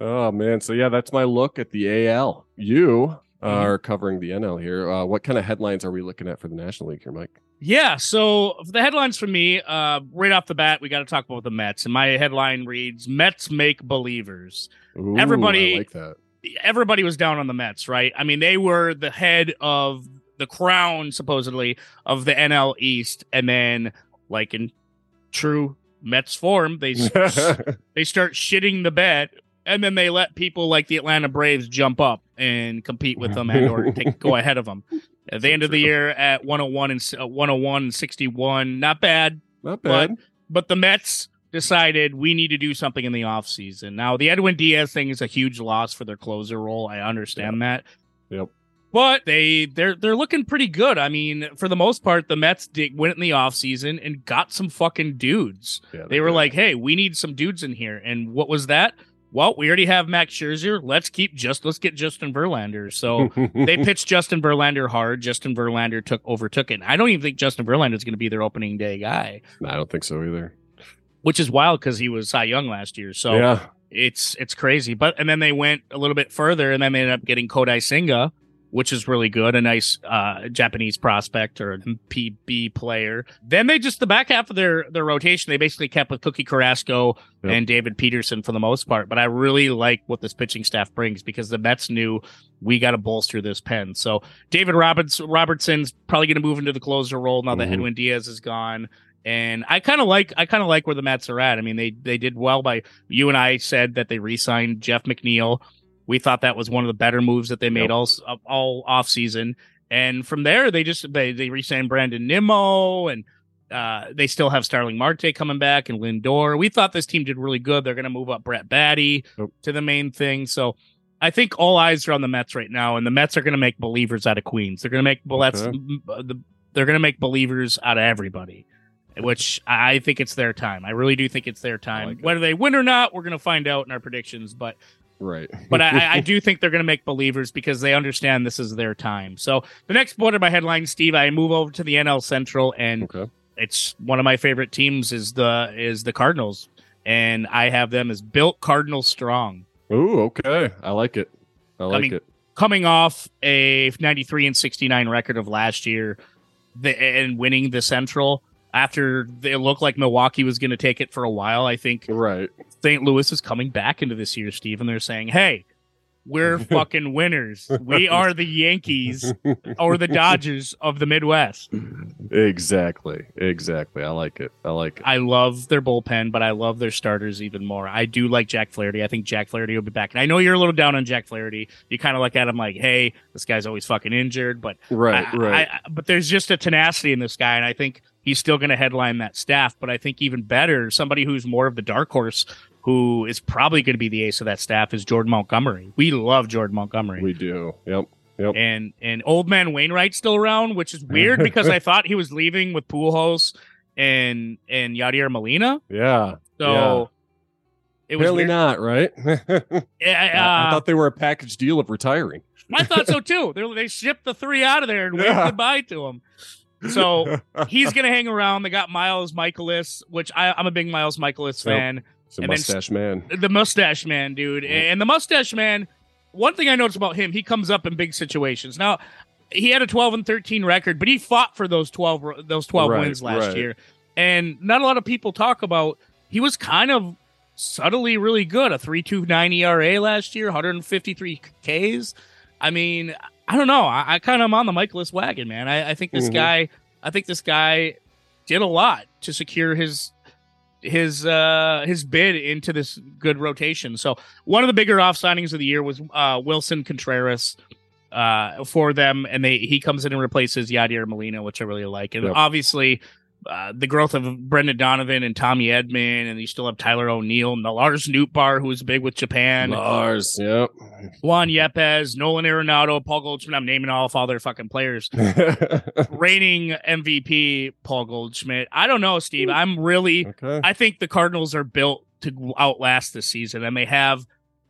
[SPEAKER 4] Oh man. So yeah, that's my look at the AL. You
[SPEAKER 5] Mm-hmm.
[SPEAKER 4] are covering the NL here. Uh, what kind of headlines are we looking at for the National League here, Mike?
[SPEAKER 5] Yeah, so the headlines for me, uh, right off the bat, we got to talk about the Mets. And my headline reads Mets make believers.
[SPEAKER 4] Ooh,
[SPEAKER 5] Everybody-
[SPEAKER 4] I like that.
[SPEAKER 5] Everybody was down on the Mets, right? I mean, they were the head of the crown, supposedly, of the NL East. And then, like in true Mets form, they, they start shitting the bed. And then they let people like the Atlanta Braves jump up and compete with them and or take, go ahead of them. At the
[SPEAKER 4] So
[SPEAKER 5] end of the year at 101 and uh, 101 and 61, not bad.
[SPEAKER 4] Not
[SPEAKER 5] But
[SPEAKER 4] bad.
[SPEAKER 5] but the Mets decided we need to do something in the offseason. Now, the Edwin Diaz thing is a huge loss for their closer role. I understand that.
[SPEAKER 4] Yep.
[SPEAKER 5] But they they're they're looking pretty good. I mean, for the most part, the Mets did, went in the offseason and got some fucking dudes.
[SPEAKER 4] Yeah,
[SPEAKER 5] They were
[SPEAKER 4] did.
[SPEAKER 5] like, "Hey, we need some dudes in here." And what was that? Well, we already have Max Scherzer. Let's keep just let's get Justin Verlander. So they pitched Justin Verlander hard. Justin Verlander took overtook it. And I don't even think Justin Verlander is going to be their opening day guy
[SPEAKER 4] I don't think so either.
[SPEAKER 5] which is wild because he was Cy Young last year. So
[SPEAKER 4] yeah.
[SPEAKER 5] it's it's crazy. But and then they went a little bit further, and then they ended up getting Kodai Senga, which is really good, a nice uh, Japanese prospect or PB player. Then they just the back half of their their rotation, they basically kept with Cookie Carrasco
[SPEAKER 4] Yep.
[SPEAKER 5] and David Peterson for the most part. But I really like what this pitching staff brings because the Mets knew we got to bolster this pen. So David Roberts Robertson's probably going to move into the closer role now that
[SPEAKER 4] Mhm.
[SPEAKER 5] Edwin Diaz is gone. And I kind of like I kind of like where the Mets are at. I mean, they they did well by you and I said that they re-signed Jeff McNeil. We thought that was one of the better moves that they made
[SPEAKER 4] Yep.
[SPEAKER 5] all all off season. And from there, they just they they re-signed Brandon Nimmo, and uh, they still have Starling Marte coming back and Lindor. We thought this team did really good. They're going to move up Brett Baty
[SPEAKER 4] Yep.
[SPEAKER 5] to the main thing. So I think all eyes are on the Mets right now, and the Mets are going to make believers out of Queens. They're going to make well, that's
[SPEAKER 4] Okay.
[SPEAKER 5] the they're going to make believers out of everybody, which I think it's their time. I really do think it's their time.
[SPEAKER 4] like it.
[SPEAKER 5] Whether they win or not, we're going to find out in our predictions. But
[SPEAKER 4] Right.
[SPEAKER 5] but I, I do think they're going to make believers because they understand this is their time. So the next part of my headline, Steve, I move over to the NL Central, and
[SPEAKER 4] okay.
[SPEAKER 5] it's one of my favorite teams is the is the Cardinals, and I have them as built Cardinals strong,
[SPEAKER 4] Ooh, okay. I like it. I like
[SPEAKER 5] mean,
[SPEAKER 4] it.
[SPEAKER 5] coming off a 93 and 69 record of last year, the, and winning the Central. After it looked like Milwaukee was going to take it for a while, I think
[SPEAKER 4] Right.
[SPEAKER 5] St. Louis is coming back into this year, Steve, and they're saying, "Hey, we're fucking winners. We are the Yankees or the Dodgers of the Midwest."
[SPEAKER 4] Exactly. Exactly. I like it. I like it.
[SPEAKER 5] I love their bullpen, but I love their starters even more. I do like Jack Flaherty. I think Jack Flaherty will be back. And I know you're a little down on Jack Flaherty. You kind of look at him like, "Hey, this guy's always fucking injured," but
[SPEAKER 4] right.
[SPEAKER 5] I-
[SPEAKER 4] right.
[SPEAKER 5] I- but there's just a tenacity in this guy, and I think he's still going to headline that staff. But I think even better, somebody who's more of the dark horse, who is probably going to be the ace of that staff, is Jordan Montgomery. We love Jordan Montgomery.
[SPEAKER 4] we do. Yep. Yep.
[SPEAKER 5] and and old man Wainwright's still around, which is weird because I thought he was leaving with Pujols and and Yadier Molina.
[SPEAKER 4] yeah.
[SPEAKER 5] So it was really
[SPEAKER 4] not, right? I,
[SPEAKER 5] Yeah,
[SPEAKER 4] I
[SPEAKER 5] uh,
[SPEAKER 4] thought they were a package deal of retiring.
[SPEAKER 5] I thought so too. They they shipped the three out of there and waved
[SPEAKER 4] Yeah.
[SPEAKER 5] goodbye to him. So he's gonna hang around. They got Miles Mikolas, which I, I'm a big Miles Mikolas
[SPEAKER 4] Yep. It's a
[SPEAKER 5] and then-
[SPEAKER 4] mustache man.
[SPEAKER 5] The mustache man, dude, and the mustache man. One thing I noticed about him, he comes up in big situations. Now, he had a 12 and 13 record, but he fought for those 12 those 12
[SPEAKER 4] Right,
[SPEAKER 5] wins last
[SPEAKER 4] right.
[SPEAKER 5] year, and not a lot of people talk about. He was kind of subtly really good. A 3.29 ERA last year, 153 Ks. I mean, I don't know. I, I kind of am on the Mikolas wagon, man. I, I think this
[SPEAKER 4] Mhm.
[SPEAKER 5] guy. I think this guy did a lot to secure his his uh his bid into this good rotation. So one of the bigger off signings of the year was uh Willson Contreras uh for them and they he comes in and replaces Yadier Molina, which I really like. And
[SPEAKER 4] Yep.
[SPEAKER 5] obviously uh, the growth of Brendan Donovan and Tommy Edman, and you still have Tyler O'Neill, and Lars Nootbaar, who was big with Japan,
[SPEAKER 4] Lars. Yep.
[SPEAKER 5] Juan Yepez, Nolan Arenado, Paul Goldschmidt. I'm naming off all their fucking players. Reigning MVP, Paul Goldschmidt. I don't know, Steve. I'm really
[SPEAKER 4] okay.
[SPEAKER 5] I think the Cardinals are built to outlast this season, and they have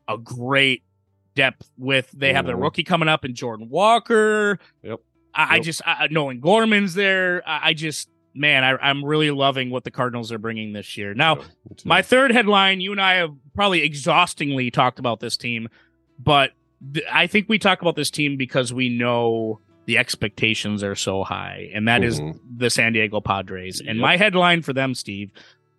[SPEAKER 5] a great depth with. They have their rookie coming up in Jordan Walker.
[SPEAKER 4] Yep.
[SPEAKER 5] I, I just I, Nolan Gorman's there. I, I just man, I, I'm really loving what the Cardinals are bringing this year. Now,
[SPEAKER 4] Me
[SPEAKER 5] my third headline. You and I have probably exhaustingly talked about this team, but th- I think we talk about this team because we know the expectations are so high, and that is
[SPEAKER 4] Mhm.
[SPEAKER 5] the San Diego Padres. And
[SPEAKER 4] Yep.
[SPEAKER 5] my headline for them, Steve,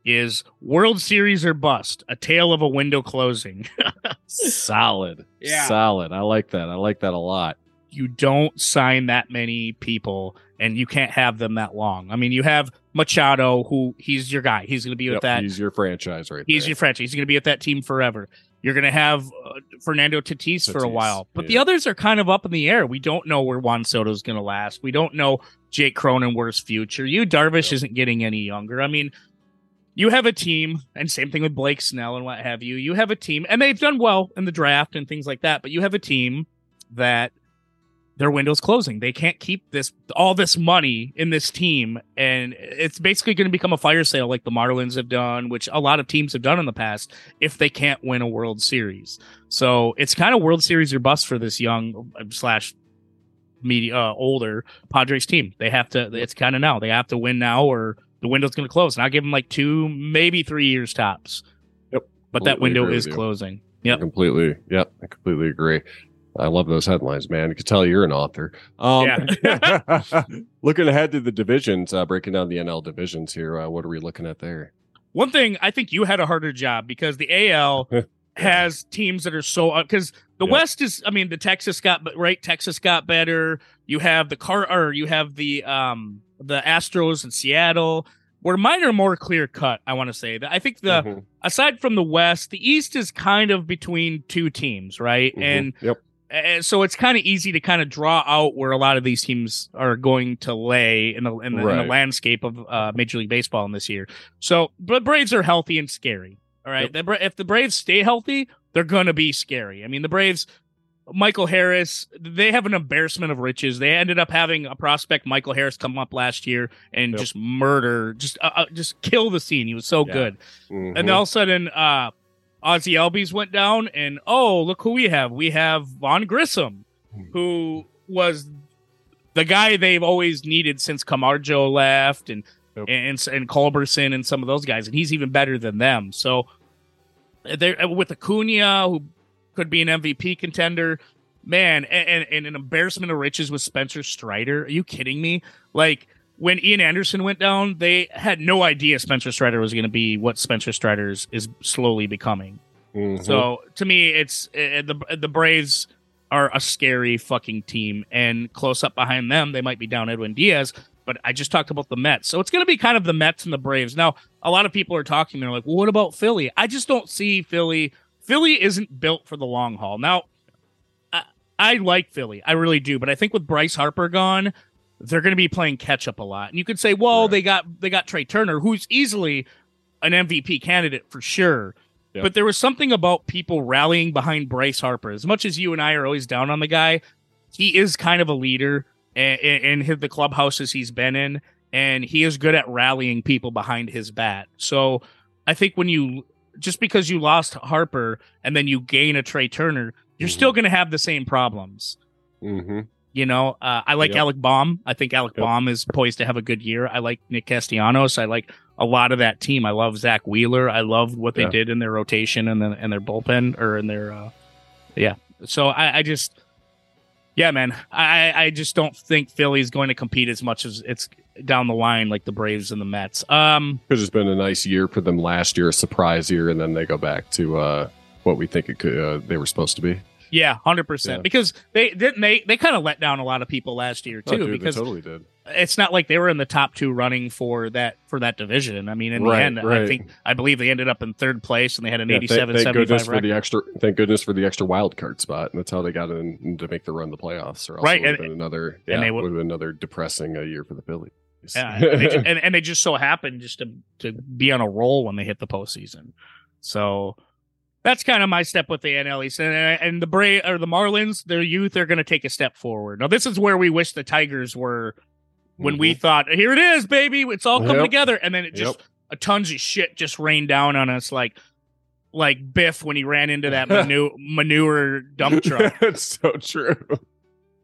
[SPEAKER 5] is World Series or bust: a tale of a window closing.
[SPEAKER 4] solid.
[SPEAKER 5] Yeah.
[SPEAKER 4] Solid. I like that. I like that a lot.
[SPEAKER 5] You don't sign that many people, and you can't have them that long. I mean, you have Machado, who he's your guy. He's going to be with
[SPEAKER 4] Yep,
[SPEAKER 5] that.
[SPEAKER 4] He's your franchise right
[SPEAKER 5] He's
[SPEAKER 4] there.
[SPEAKER 5] your franchise. He's going to be at that team forever. You're going to have uh, Fernando Tatis, for a while, but the others are kind of up in the air. We don't know where Juan Soto's going to last. We don't know Jake Cronenworth's future. You Darvish
[SPEAKER 4] Yep.
[SPEAKER 5] isn't getting any younger. I mean, you have a team, and same thing with Blake Snell and what have you. You have a team, and they've done well in the draft and things like that. But you have a team that their window's closing. They can't keep this all this money in this team, and it's basically going to become a fire sale like the Marlins have done, which a lot of teams have done in the past. If they can't win a World Series, so it's kind of World Series or bust for this young uh, slash media uh, older Padres team. They have to. It's kind of now. They have to win now, or the window's going to close. And I give them like two, maybe three years tops.
[SPEAKER 4] Yep.
[SPEAKER 5] But that window is closing.
[SPEAKER 4] I
[SPEAKER 5] Yep.
[SPEAKER 4] completely. Yep. I completely agree. I love those headlines, man. You can tell you're an author. Um, looking ahead to the divisions, uh, breaking down the NL divisions here. Uh, what are we looking at there?
[SPEAKER 5] One thing I think you had a harder job because the AL has teams that are so because the
[SPEAKER 4] Yeah.
[SPEAKER 5] West is. I mean, the Texas got but right. Texas got better. You have the car or you have the um the Astros in Seattle. Where mine are more clear cut. I want to say that I think the
[SPEAKER 4] Mhm,
[SPEAKER 5] aside from the West, the East is kind of between two teams, right?
[SPEAKER 4] mhm.
[SPEAKER 5] And
[SPEAKER 4] yep.
[SPEAKER 5] And so it's kind of easy to kind of draw out where a lot of these teams are going to lay in the in the, in the landscape of uh, Major League Baseball in this year. So, but Braves are healthy and scary. All right,
[SPEAKER 4] Yep.
[SPEAKER 5] If the Braves stay healthy, they're gonna be scary. I mean, the Braves. Michael Harris, they have an embarrassment of riches. They ended up having a prospect, Michael Harris, come up last year and
[SPEAKER 4] Yep.
[SPEAKER 5] just murder, just uh, uh, just kill the scene. He was so
[SPEAKER 4] Yeah.
[SPEAKER 5] good.
[SPEAKER 4] Mhm.
[SPEAKER 5] And then all of a sudden, uh, Ozzy Albies went down, and oh, look who we have. We have Vaughn Grissom, hmm. who was the guy they've always needed since Camargo left, and
[SPEAKER 4] Yep.
[SPEAKER 5] and and Culberson and some of those guys, and he's even better than them. So uh, they're uh, with Acuna, who could be an MVP contender. Man, and, and an embarrassment of riches with Spencer Strider. Are you kidding me? Like when Ian Anderson went down, they had no idea Spencer Strider was going to be what Spencer Strider is, slowly becoming.
[SPEAKER 4] Mhm.
[SPEAKER 5] So to me, it's uh, the the Braves are a scary fucking team, and close up behind them, they might be down Edwin Diaz. But I just talked about the Mets, so it's going to be kind of the Mets and the Braves. Now, a lot of people are talking. They're like, "Well, what about Philly?" I just don't see Philly. Philly isn't built for the long haul. Now, I, I like Philly, I really do, but I think with Bryce Harper gone, they're going to be playing catch up a lot. And you could say, "Well,
[SPEAKER 4] Right.
[SPEAKER 5] they got they got Trea Turner, who's easily an MVP candidate for sure."
[SPEAKER 4] Yep.
[SPEAKER 5] But there was something about people rallying behind Bryce Harper. As much as you and I are always down on the guy, he is kind of a leader in, in the clubhouses he's been in, and he is good at rallying people behind his bat. So I think when you just because you lost Harper and then you gain a Trea Turner, you're
[SPEAKER 4] Mhm.
[SPEAKER 5] still going to have the same problems.
[SPEAKER 4] Mhm.
[SPEAKER 5] You know, uh, I like
[SPEAKER 4] Yep.
[SPEAKER 5] Alec Bohm. I think Alec
[SPEAKER 4] Yep.
[SPEAKER 5] Bohm is poised to have a good year. I like Nick Castellanos. I like a lot of that team. I love Zack Wheeler. I love what they
[SPEAKER 4] Yeah.
[SPEAKER 5] did in their rotation and then and their bullpen or in their, uh, yeah. So I, I just, yeah, man. I I just don't think Philly's going to compete as much as it's down the line like the Braves and the Mets. Um,
[SPEAKER 4] have just been a nice year for them last year, a surprise year, and then they go back to uh, what we think it could uh, they were supposed to be.
[SPEAKER 5] Yeah, hundred percent. Because they didn't they they kind of let down a lot of people last year too.
[SPEAKER 4] Oh, dude,
[SPEAKER 5] because
[SPEAKER 4] they totally did.
[SPEAKER 5] it's not like they were in the top two running for that for that division. I mean, in the
[SPEAKER 4] Right,
[SPEAKER 5] end, I think I believe they ended up in third place and they had an
[SPEAKER 4] Yeah,
[SPEAKER 5] 87
[SPEAKER 4] thank, thank goodness
[SPEAKER 5] 75
[SPEAKER 4] for the extra. Thank goodness for the extra wild card spot, and that's how they got in to make the run the playoffs. Or else
[SPEAKER 5] Right,
[SPEAKER 4] it would have
[SPEAKER 5] and-
[SPEAKER 4] been another.
[SPEAKER 5] and
[SPEAKER 4] Yeah,
[SPEAKER 5] they
[SPEAKER 4] it
[SPEAKER 5] would-
[SPEAKER 4] have been another depressing uh, year for the Phillies.
[SPEAKER 5] Yeah, and, they and, and they just so happened just to to be on a roll when they hit the postseason. So that's kind of my step with the NL East and, and the Bray or the Marlins. Their youth are going to take a step forward. Now this is where we wish the Tigers were when we mm-hmm. thought, here it is, baby, it's all coming
[SPEAKER 4] Yep.
[SPEAKER 5] together, and then it just
[SPEAKER 4] Yep.
[SPEAKER 5] a tons of shit just rained down on us like like Biff when he ran into that manu- manure dump truck.
[SPEAKER 4] it's so true.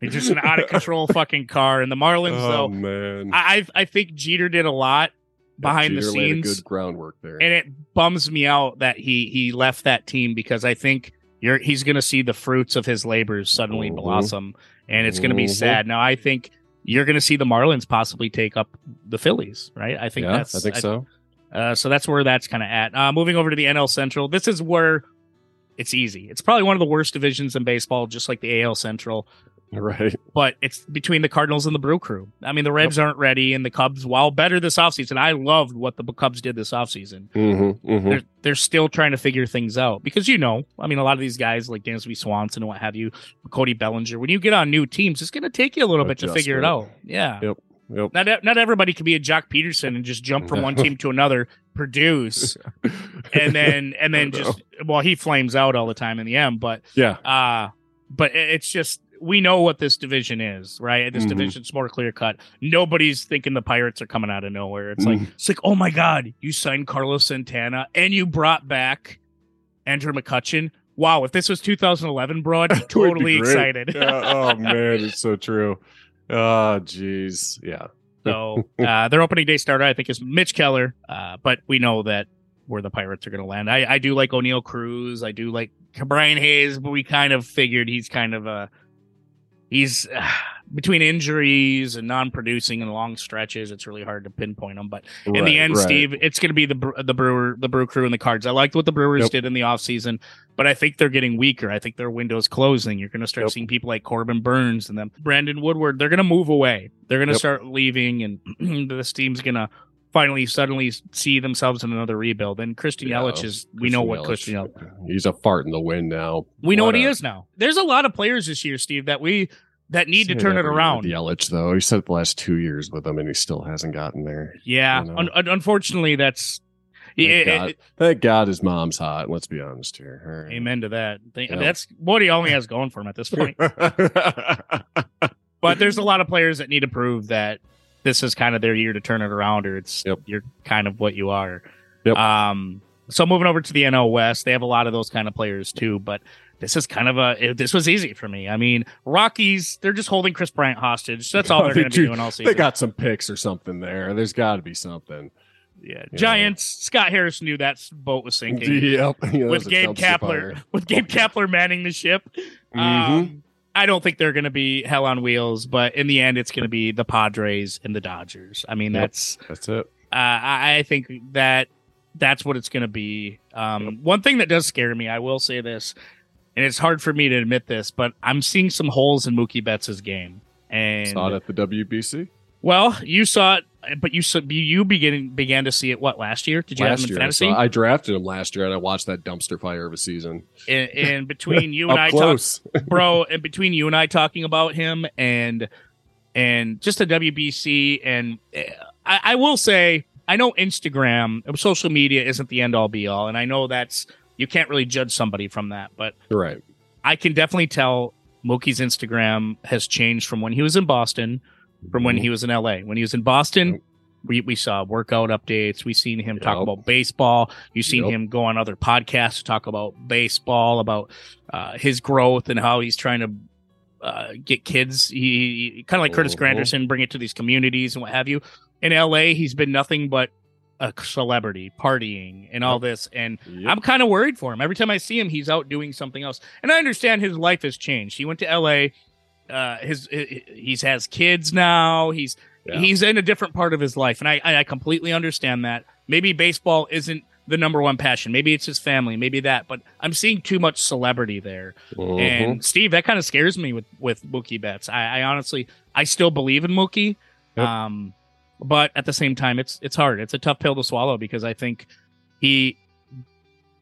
[SPEAKER 5] It's just an out of control fucking car. And the Marlins,
[SPEAKER 4] oh
[SPEAKER 5] though,
[SPEAKER 4] man,
[SPEAKER 5] I I think Jeter did a lot behind the
[SPEAKER 4] Jeter laid a
[SPEAKER 5] scenes,
[SPEAKER 4] good groundwork there.
[SPEAKER 5] and it bums me out that he he left that team because I think you're he's going to see the fruits of his labors suddenly
[SPEAKER 4] Mhm.
[SPEAKER 5] blossom, and it's going to be
[SPEAKER 4] Mhm.
[SPEAKER 5] sad. Now I think you're going to see the Marlins possibly take up the Phillies, right? I think
[SPEAKER 4] yeah,
[SPEAKER 5] that's
[SPEAKER 4] I think so.
[SPEAKER 5] uh, so that's where that's kind of at. Uh, moving over to the NL Central, this is where it's easy. It's probably one of the worst divisions in baseball, just like the AL Central.
[SPEAKER 4] Right.
[SPEAKER 5] But it's between the Cardinals and the Brew Crew. I mean, the Reds aren't ready, and the Cubs, while better this offseason, I loved what the Cubs did this offseason.
[SPEAKER 4] Mm-hmm, mm-hmm.
[SPEAKER 5] They're, they're still trying to figure things out because you know, I mean, a lot of these guys like Dansby Swanson and what have you, Cody Bellinger, when you get on new teams, it's going to take you a little bit to figure it out. Yeah.
[SPEAKER 4] Yep. Yep.
[SPEAKER 5] Not, not everybody can be a Joc Pederson and just jump from one team to another, produce, and then and then just well, he flames out all the time in the end. But
[SPEAKER 4] yeah.
[SPEAKER 5] uh but it's just we know what this division is, right? This
[SPEAKER 4] Mhm.
[SPEAKER 5] division's more clear cut. Nobody's thinking the Pirates are coming out of nowhere. It's
[SPEAKER 4] Mm.
[SPEAKER 5] like it's like, oh my god, you signed Carlos Santana and you brought back Andrew McCutchen. Wow, if this was 2011, bro, I'd be totally excited.
[SPEAKER 4] Yeah, oh man, it's so true. Oh jeez. Yeah.
[SPEAKER 5] So uh, their opening day starter, I think, is Mitch Keller. Uh, but we know that where the Pirates are going to land. I, I do like Oneil Cruz. I do like Brian Hayes, but we kind of figured he's kind of a he's uh, between injuries and non-producing and long stretches. It's really hard to pinpoint him. But in the end,
[SPEAKER 4] right.
[SPEAKER 5] Steve, it's going to be the the Brewer, the Brew Crew, and the Cards. I liked what the Brewers
[SPEAKER 4] Yep.
[SPEAKER 5] did in the offseason, but I think they're getting weaker. I think their window's closing. You're going to start
[SPEAKER 4] Yep.
[SPEAKER 5] seeing people like Corbin Burnes and them, Brandon Woodward. They're going to move away. They're going to
[SPEAKER 4] Yep.
[SPEAKER 5] start leaving, and this team's going to finally suddenly see themselves in another rebuild. And Christian
[SPEAKER 4] Yeah,
[SPEAKER 5] Yelich is we know what
[SPEAKER 4] Yelich.
[SPEAKER 5] Christian Yelich.
[SPEAKER 4] He's a fart in the wind now.
[SPEAKER 5] We know what, he is now. There's a lot of players this year, Steve, that we that need to turn it around.
[SPEAKER 4] Yelich though, he said the last two years with them, and he still hasn't gotten there.
[SPEAKER 5] Yeah,
[SPEAKER 4] You know.
[SPEAKER 5] un- un- unfortunately, that's.
[SPEAKER 4] Thank,
[SPEAKER 5] it-
[SPEAKER 4] God.
[SPEAKER 5] it-
[SPEAKER 4] Thank God his mom's hot. Let's be honest here. Right.
[SPEAKER 5] Amen to that. Th-
[SPEAKER 4] Yeah.
[SPEAKER 5] That's what he only has going for him at this point. but there's a lot of players that need to prove that this is kind of their year to turn it around, or it's
[SPEAKER 4] Yep.
[SPEAKER 5] you're kind of what you are.
[SPEAKER 4] Yep.
[SPEAKER 5] Um, So moving over to the NL West, they have a lot of those kind of players too. But this is kind of a this was easy for me. I mean, Rockies they're just holding Kris Bryant hostage. That's all they're
[SPEAKER 4] They
[SPEAKER 5] going to be doing all season.
[SPEAKER 4] They got some picks or something there. There's got to be something.
[SPEAKER 5] yeah. Giants. Scott Harris knew that boat was sinking.
[SPEAKER 4] Yep. Yeah,
[SPEAKER 5] with Gabe Kapler with Gabe Kapler manning the ship.
[SPEAKER 4] Mhm.
[SPEAKER 5] Um, I don't think they're going to be hell on wheels, but in the end, it's going to be the Padres and the Dodgers. I mean,
[SPEAKER 4] Yep.
[SPEAKER 5] that's
[SPEAKER 4] That's it.
[SPEAKER 5] uh, I, I think that that's what it's going to be. Um, One thing that does scare me, I will say this, and it's hard for me to admit this, but I'm seeing some holes in Mookie Betts' game. And
[SPEAKER 4] Saw it at the WBC
[SPEAKER 5] well, you saw it, but you saw, you began began to see it what last year? Did you
[SPEAKER 4] last
[SPEAKER 5] have him in
[SPEAKER 4] year. I,
[SPEAKER 5] fantasy?
[SPEAKER 4] I drafted him last year, and I watched that dumpster fire of a season.
[SPEAKER 5] and, and between you and I, talk,
[SPEAKER 4] close.
[SPEAKER 5] bro, and between you and I talking about him and and just the WBC, and uh, I, I will say, I know Instagram, social media isn't the end all be all, and I know that's you can't really judge somebody from that, but
[SPEAKER 4] You're right.
[SPEAKER 5] I can definitely tell Mookie's Instagram has changed from when he was in Boston, from when he was in LA. When he was in Boston, we, we saw workout updates. We seen him talk about baseball. You've seen
[SPEAKER 4] Yep.
[SPEAKER 5] him go on other podcasts to talk about baseball, about uh, his growth and how he's trying to uh, get kids. He, he kind of like Curtis
[SPEAKER 4] Mhm.
[SPEAKER 5] Granderson, bring it to these communities and what have you. In LA, he's been nothing but a celebrity, partying and all this. And
[SPEAKER 4] Yep.
[SPEAKER 5] I'm kind of worried for him. Every time I see him, he's out doing something else. And I understand his life has changed. He went to LA. Uh, his he's has kids now. He's
[SPEAKER 4] Yeah.
[SPEAKER 5] he's in a different part of his life, and I I completely understand that. Maybe baseball isn't the number one passion. Maybe it's his family. Maybe that. But I'm seeing too much celebrity there.
[SPEAKER 4] Mhm.
[SPEAKER 5] And Steve, that kind of scares me with with Mookie Betts. I, I honestly, I still believe in Mookie,
[SPEAKER 4] Yep.
[SPEAKER 5] um, but at the same time, it's it's hard. It's a tough pill to swallow because I think he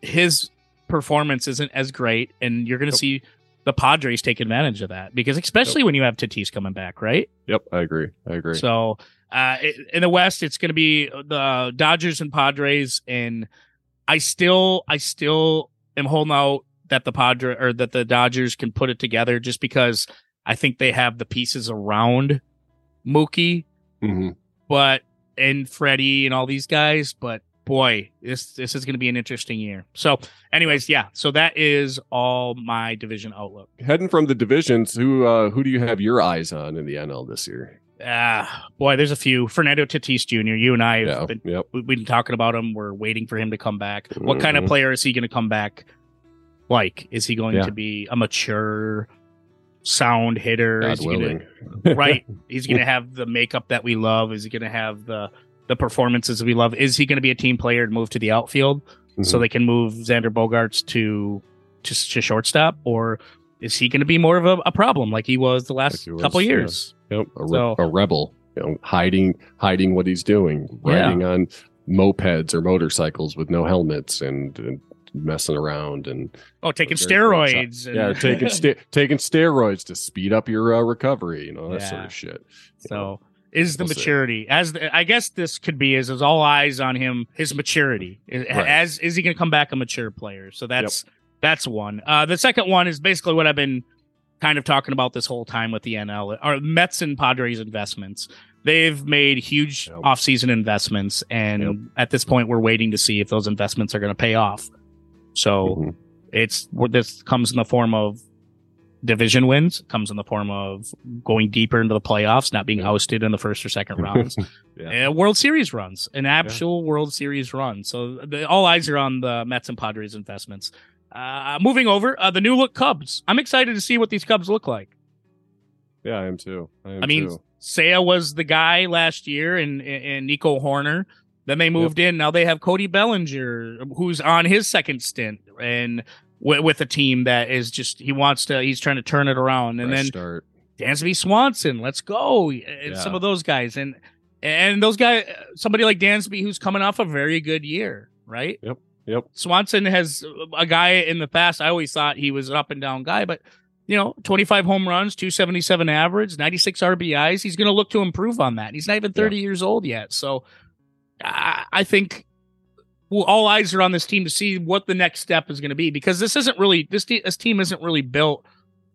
[SPEAKER 5] his performance isn't as great, and you're going to
[SPEAKER 4] Yep.
[SPEAKER 5] see the Padres take advantage of that because especially when you have Tatis coming back, right?
[SPEAKER 4] Yep, I agree. I agree.
[SPEAKER 5] So uh, in the West, it's going to be the Dodgers and Padres, and I still, I still am holding out that the Padre or that the Dodgers can put it together, just because I think they have the pieces around Mookie,
[SPEAKER 4] Mhm.
[SPEAKER 5] but and Freddie and all these guys. But boy, this this is going to be an interesting year. So, anyways, yeah. So that is all my division outlook.
[SPEAKER 4] Heading from the divisions, who uh, who do you have your eyes on in the NL this year?
[SPEAKER 5] Ah, boy, there's a few. Fernando Tatis Jr. You and I have
[SPEAKER 4] Yeah.
[SPEAKER 5] been
[SPEAKER 4] Yep.
[SPEAKER 5] we- we've been talking about him. We're waiting for him to come back. What kind of
[SPEAKER 4] Mhm.
[SPEAKER 5] player is he going to come back like? Is he going
[SPEAKER 4] Yeah.
[SPEAKER 5] to be a mature, sound hitter?
[SPEAKER 4] God
[SPEAKER 5] is he gonna, right? He's going to have the makeup that we love. Is he going to have the the performances we love? Is he going to be a team player and move to the outfield so
[SPEAKER 4] Mhm.
[SPEAKER 5] they can move Xander Bogaerts to to, to shortstop, or is he going to be more of a, a problem like he was the last
[SPEAKER 4] Like was,
[SPEAKER 5] couple
[SPEAKER 4] yeah.
[SPEAKER 5] years?
[SPEAKER 4] Yep, a, re-
[SPEAKER 5] So-
[SPEAKER 4] a rebel, you know, hiding hiding what he's doing,
[SPEAKER 5] Yeah.
[SPEAKER 4] riding on mopeds or motorcycles with no helmets and, and messing around and
[SPEAKER 5] Oh, taking steroids. and-
[SPEAKER 4] yeah, taking ste- taking steroids to speed up your uh, recovery, you know that sort of shit.
[SPEAKER 5] So is the
[SPEAKER 4] We'll see.
[SPEAKER 5] maturity as the, I guess this could be is, is all eyes on him his maturity
[SPEAKER 4] Right.
[SPEAKER 5] as is he going to come back a mature player so that's that's one uh the second one is basically what I've been kind of talking about this whole time with the NL or Mets and Padres investments they've made huge
[SPEAKER 4] Yep.
[SPEAKER 5] offseason investments and
[SPEAKER 4] Yep.
[SPEAKER 5] at this point we're waiting to see if those investments are going to pay off so
[SPEAKER 4] Mhm.
[SPEAKER 5] it's this comes in the form of division wins comes in the form of going deeper into the playoffs not being
[SPEAKER 4] Yeah.
[SPEAKER 5] ousted in the first or second rounds
[SPEAKER 4] Yeah.
[SPEAKER 5] world series runs an actual world series run so the, all eyes are on the mets and padres investments uh, moving over uh, the new look cubs i'm excited to see what these cubs look like
[SPEAKER 4] Yeah, I am too. I, am
[SPEAKER 5] i mean
[SPEAKER 4] too.
[SPEAKER 5] Seiya was the guy last year and and Nico Hoerner. Then they moved in. Now they have Cody Bellinger, who's on his second stint, and with, with a team that is just he wants to. He's trying to turn it around. And
[SPEAKER 4] Fresh
[SPEAKER 5] then
[SPEAKER 4] start.
[SPEAKER 5] Dansby Swanson, let's go. And
[SPEAKER 4] Yeah.
[SPEAKER 5] some of those guys, and and those guys, somebody like Dansby who's coming off a very good year, right?
[SPEAKER 4] Yep. Yep.
[SPEAKER 5] Swanson has a guy in the past. I always thought he was an up and down guy, but you know, 25 home runs, 277 average, 96 RBIs. He's going to look to improve on that. He's not even 30 years old yet. So I, I think well, all eyes are on this team to see what the next step is going to be because this isn't really, this, te- this team isn't really built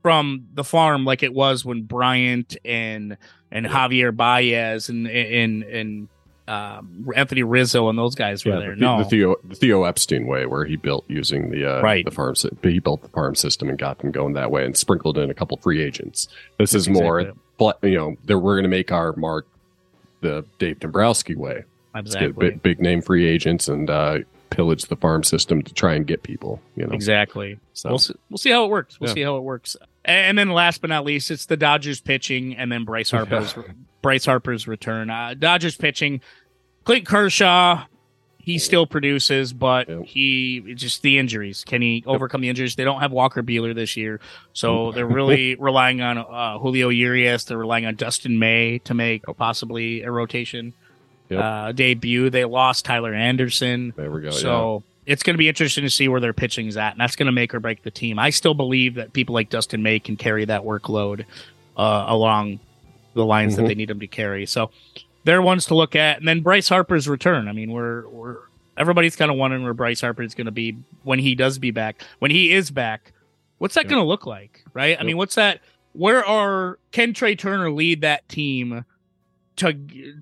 [SPEAKER 5] from the farm like it was when Bryant and, and Javier Baez and, and, and, um, Anthony Rizzo and those guys were
[SPEAKER 4] Yeah,
[SPEAKER 5] there.
[SPEAKER 4] the,
[SPEAKER 5] no,
[SPEAKER 4] the Theo the Theo Epstein way, where he built using the uh,
[SPEAKER 5] Right.
[SPEAKER 4] the farm. He built the farm system and got them going that way, and sprinkled in a couple free agents. This is more,
[SPEAKER 5] Exactly.
[SPEAKER 4] but you know, that we're going to make our mark the Dave Dombrowski way.
[SPEAKER 5] Exactly.
[SPEAKER 4] big, big name free agents and uh, pillage the farm system to try and get people. You know,
[SPEAKER 5] Exactly.
[SPEAKER 4] so
[SPEAKER 5] We'll see, we'll see how it works. We'll
[SPEAKER 4] Yeah.
[SPEAKER 5] see how it works. And then last but not least, it's the Dodgers pitching, and then Bryce Harper's Bryce Harper's return. Uh, Dodgers pitching, Clint Kershaw. He still produces, but
[SPEAKER 4] Yep.
[SPEAKER 5] he just the injuries. Can he overcome the injuries? They don't have Walker Buehler this year, so they're really relying on uh, Julio Urias. They're relying on Dustin May to make possibly a rotation
[SPEAKER 4] Yep.
[SPEAKER 5] uh, debut. They lost Tyler Anderson.
[SPEAKER 4] there we go.
[SPEAKER 5] So it's going to be interesting to see where their pitching is at, and that's going to make or break the team. I still believe that people like Dustin May can carry that workload uh, along the lines that
[SPEAKER 4] Mhm.
[SPEAKER 5] they need them to carry. So they're ones to look at, and then Bryce Harper's return. I mean, we're we're everybody's kind of wondering where Bryce Harper is going to be when he does be back. When he is back, what's that
[SPEAKER 4] Yep.
[SPEAKER 5] going to look like? Right? I mean, what's that? Where are can Trea Turner lead that team? To,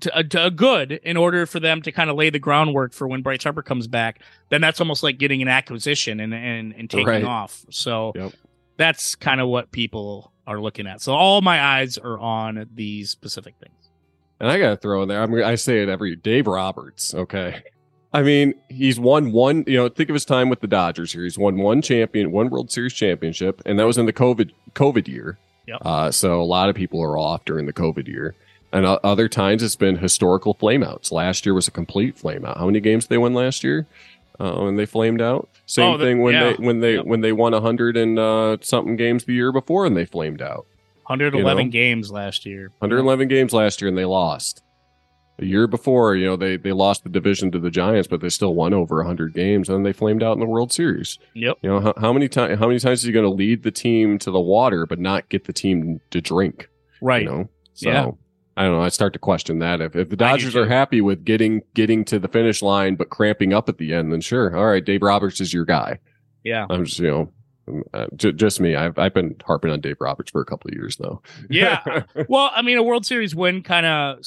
[SPEAKER 5] to, to a good in order for them to kind of lay the groundwork for when Bryce Harper comes back, then that's almost like getting an acquisition and and, and taking
[SPEAKER 4] Right.
[SPEAKER 5] off. So
[SPEAKER 4] Yep.
[SPEAKER 5] that's kind of what people are looking at. So all my eyes are on these specific things.
[SPEAKER 4] And I got to throw in there. I mean, I say it every Dave Roberts. Okay. I mean, he's won one, you know, think of his time with the Dodgers here. He's won one champion, one World Series championship, and that was in the COVID COVID year.
[SPEAKER 5] Yep.
[SPEAKER 4] Uh, so a lot of people are off during the COVID year. And other times it's been historical flameouts. Last year was a complete flameout. How many games did they win last year? Uh, when they flamed out. Same
[SPEAKER 5] Oh, the-
[SPEAKER 4] thing when
[SPEAKER 5] yeah.
[SPEAKER 4] they when they
[SPEAKER 5] Yep.
[SPEAKER 4] when they won a hundred and uh, something games the year before and they flamed out.
[SPEAKER 5] 111
[SPEAKER 4] You know?
[SPEAKER 5] games last year.
[SPEAKER 4] 111 games last year and they lost. A year before, you know, they they lost the division to the Giants, but they still won over 100 games and they flamed out in the World Series.
[SPEAKER 5] Yep.
[SPEAKER 4] You know, how, how many times how many times is he going to lead the team to the water but not get the team to drink,
[SPEAKER 5] Right.
[SPEAKER 4] you know? So
[SPEAKER 5] Yeah.
[SPEAKER 4] I don't know, I start to question that if if the Dodgers are happy with getting getting to the finish line but cramping up at the end, then sure. All right, Dave Roberts is your guy.
[SPEAKER 5] Yeah.
[SPEAKER 4] I'm just, you know, uh, j- just me. I've I've been harping on Dave Roberts for a couple of years though.
[SPEAKER 5] Yeah. well, I mean, a World Series win kind of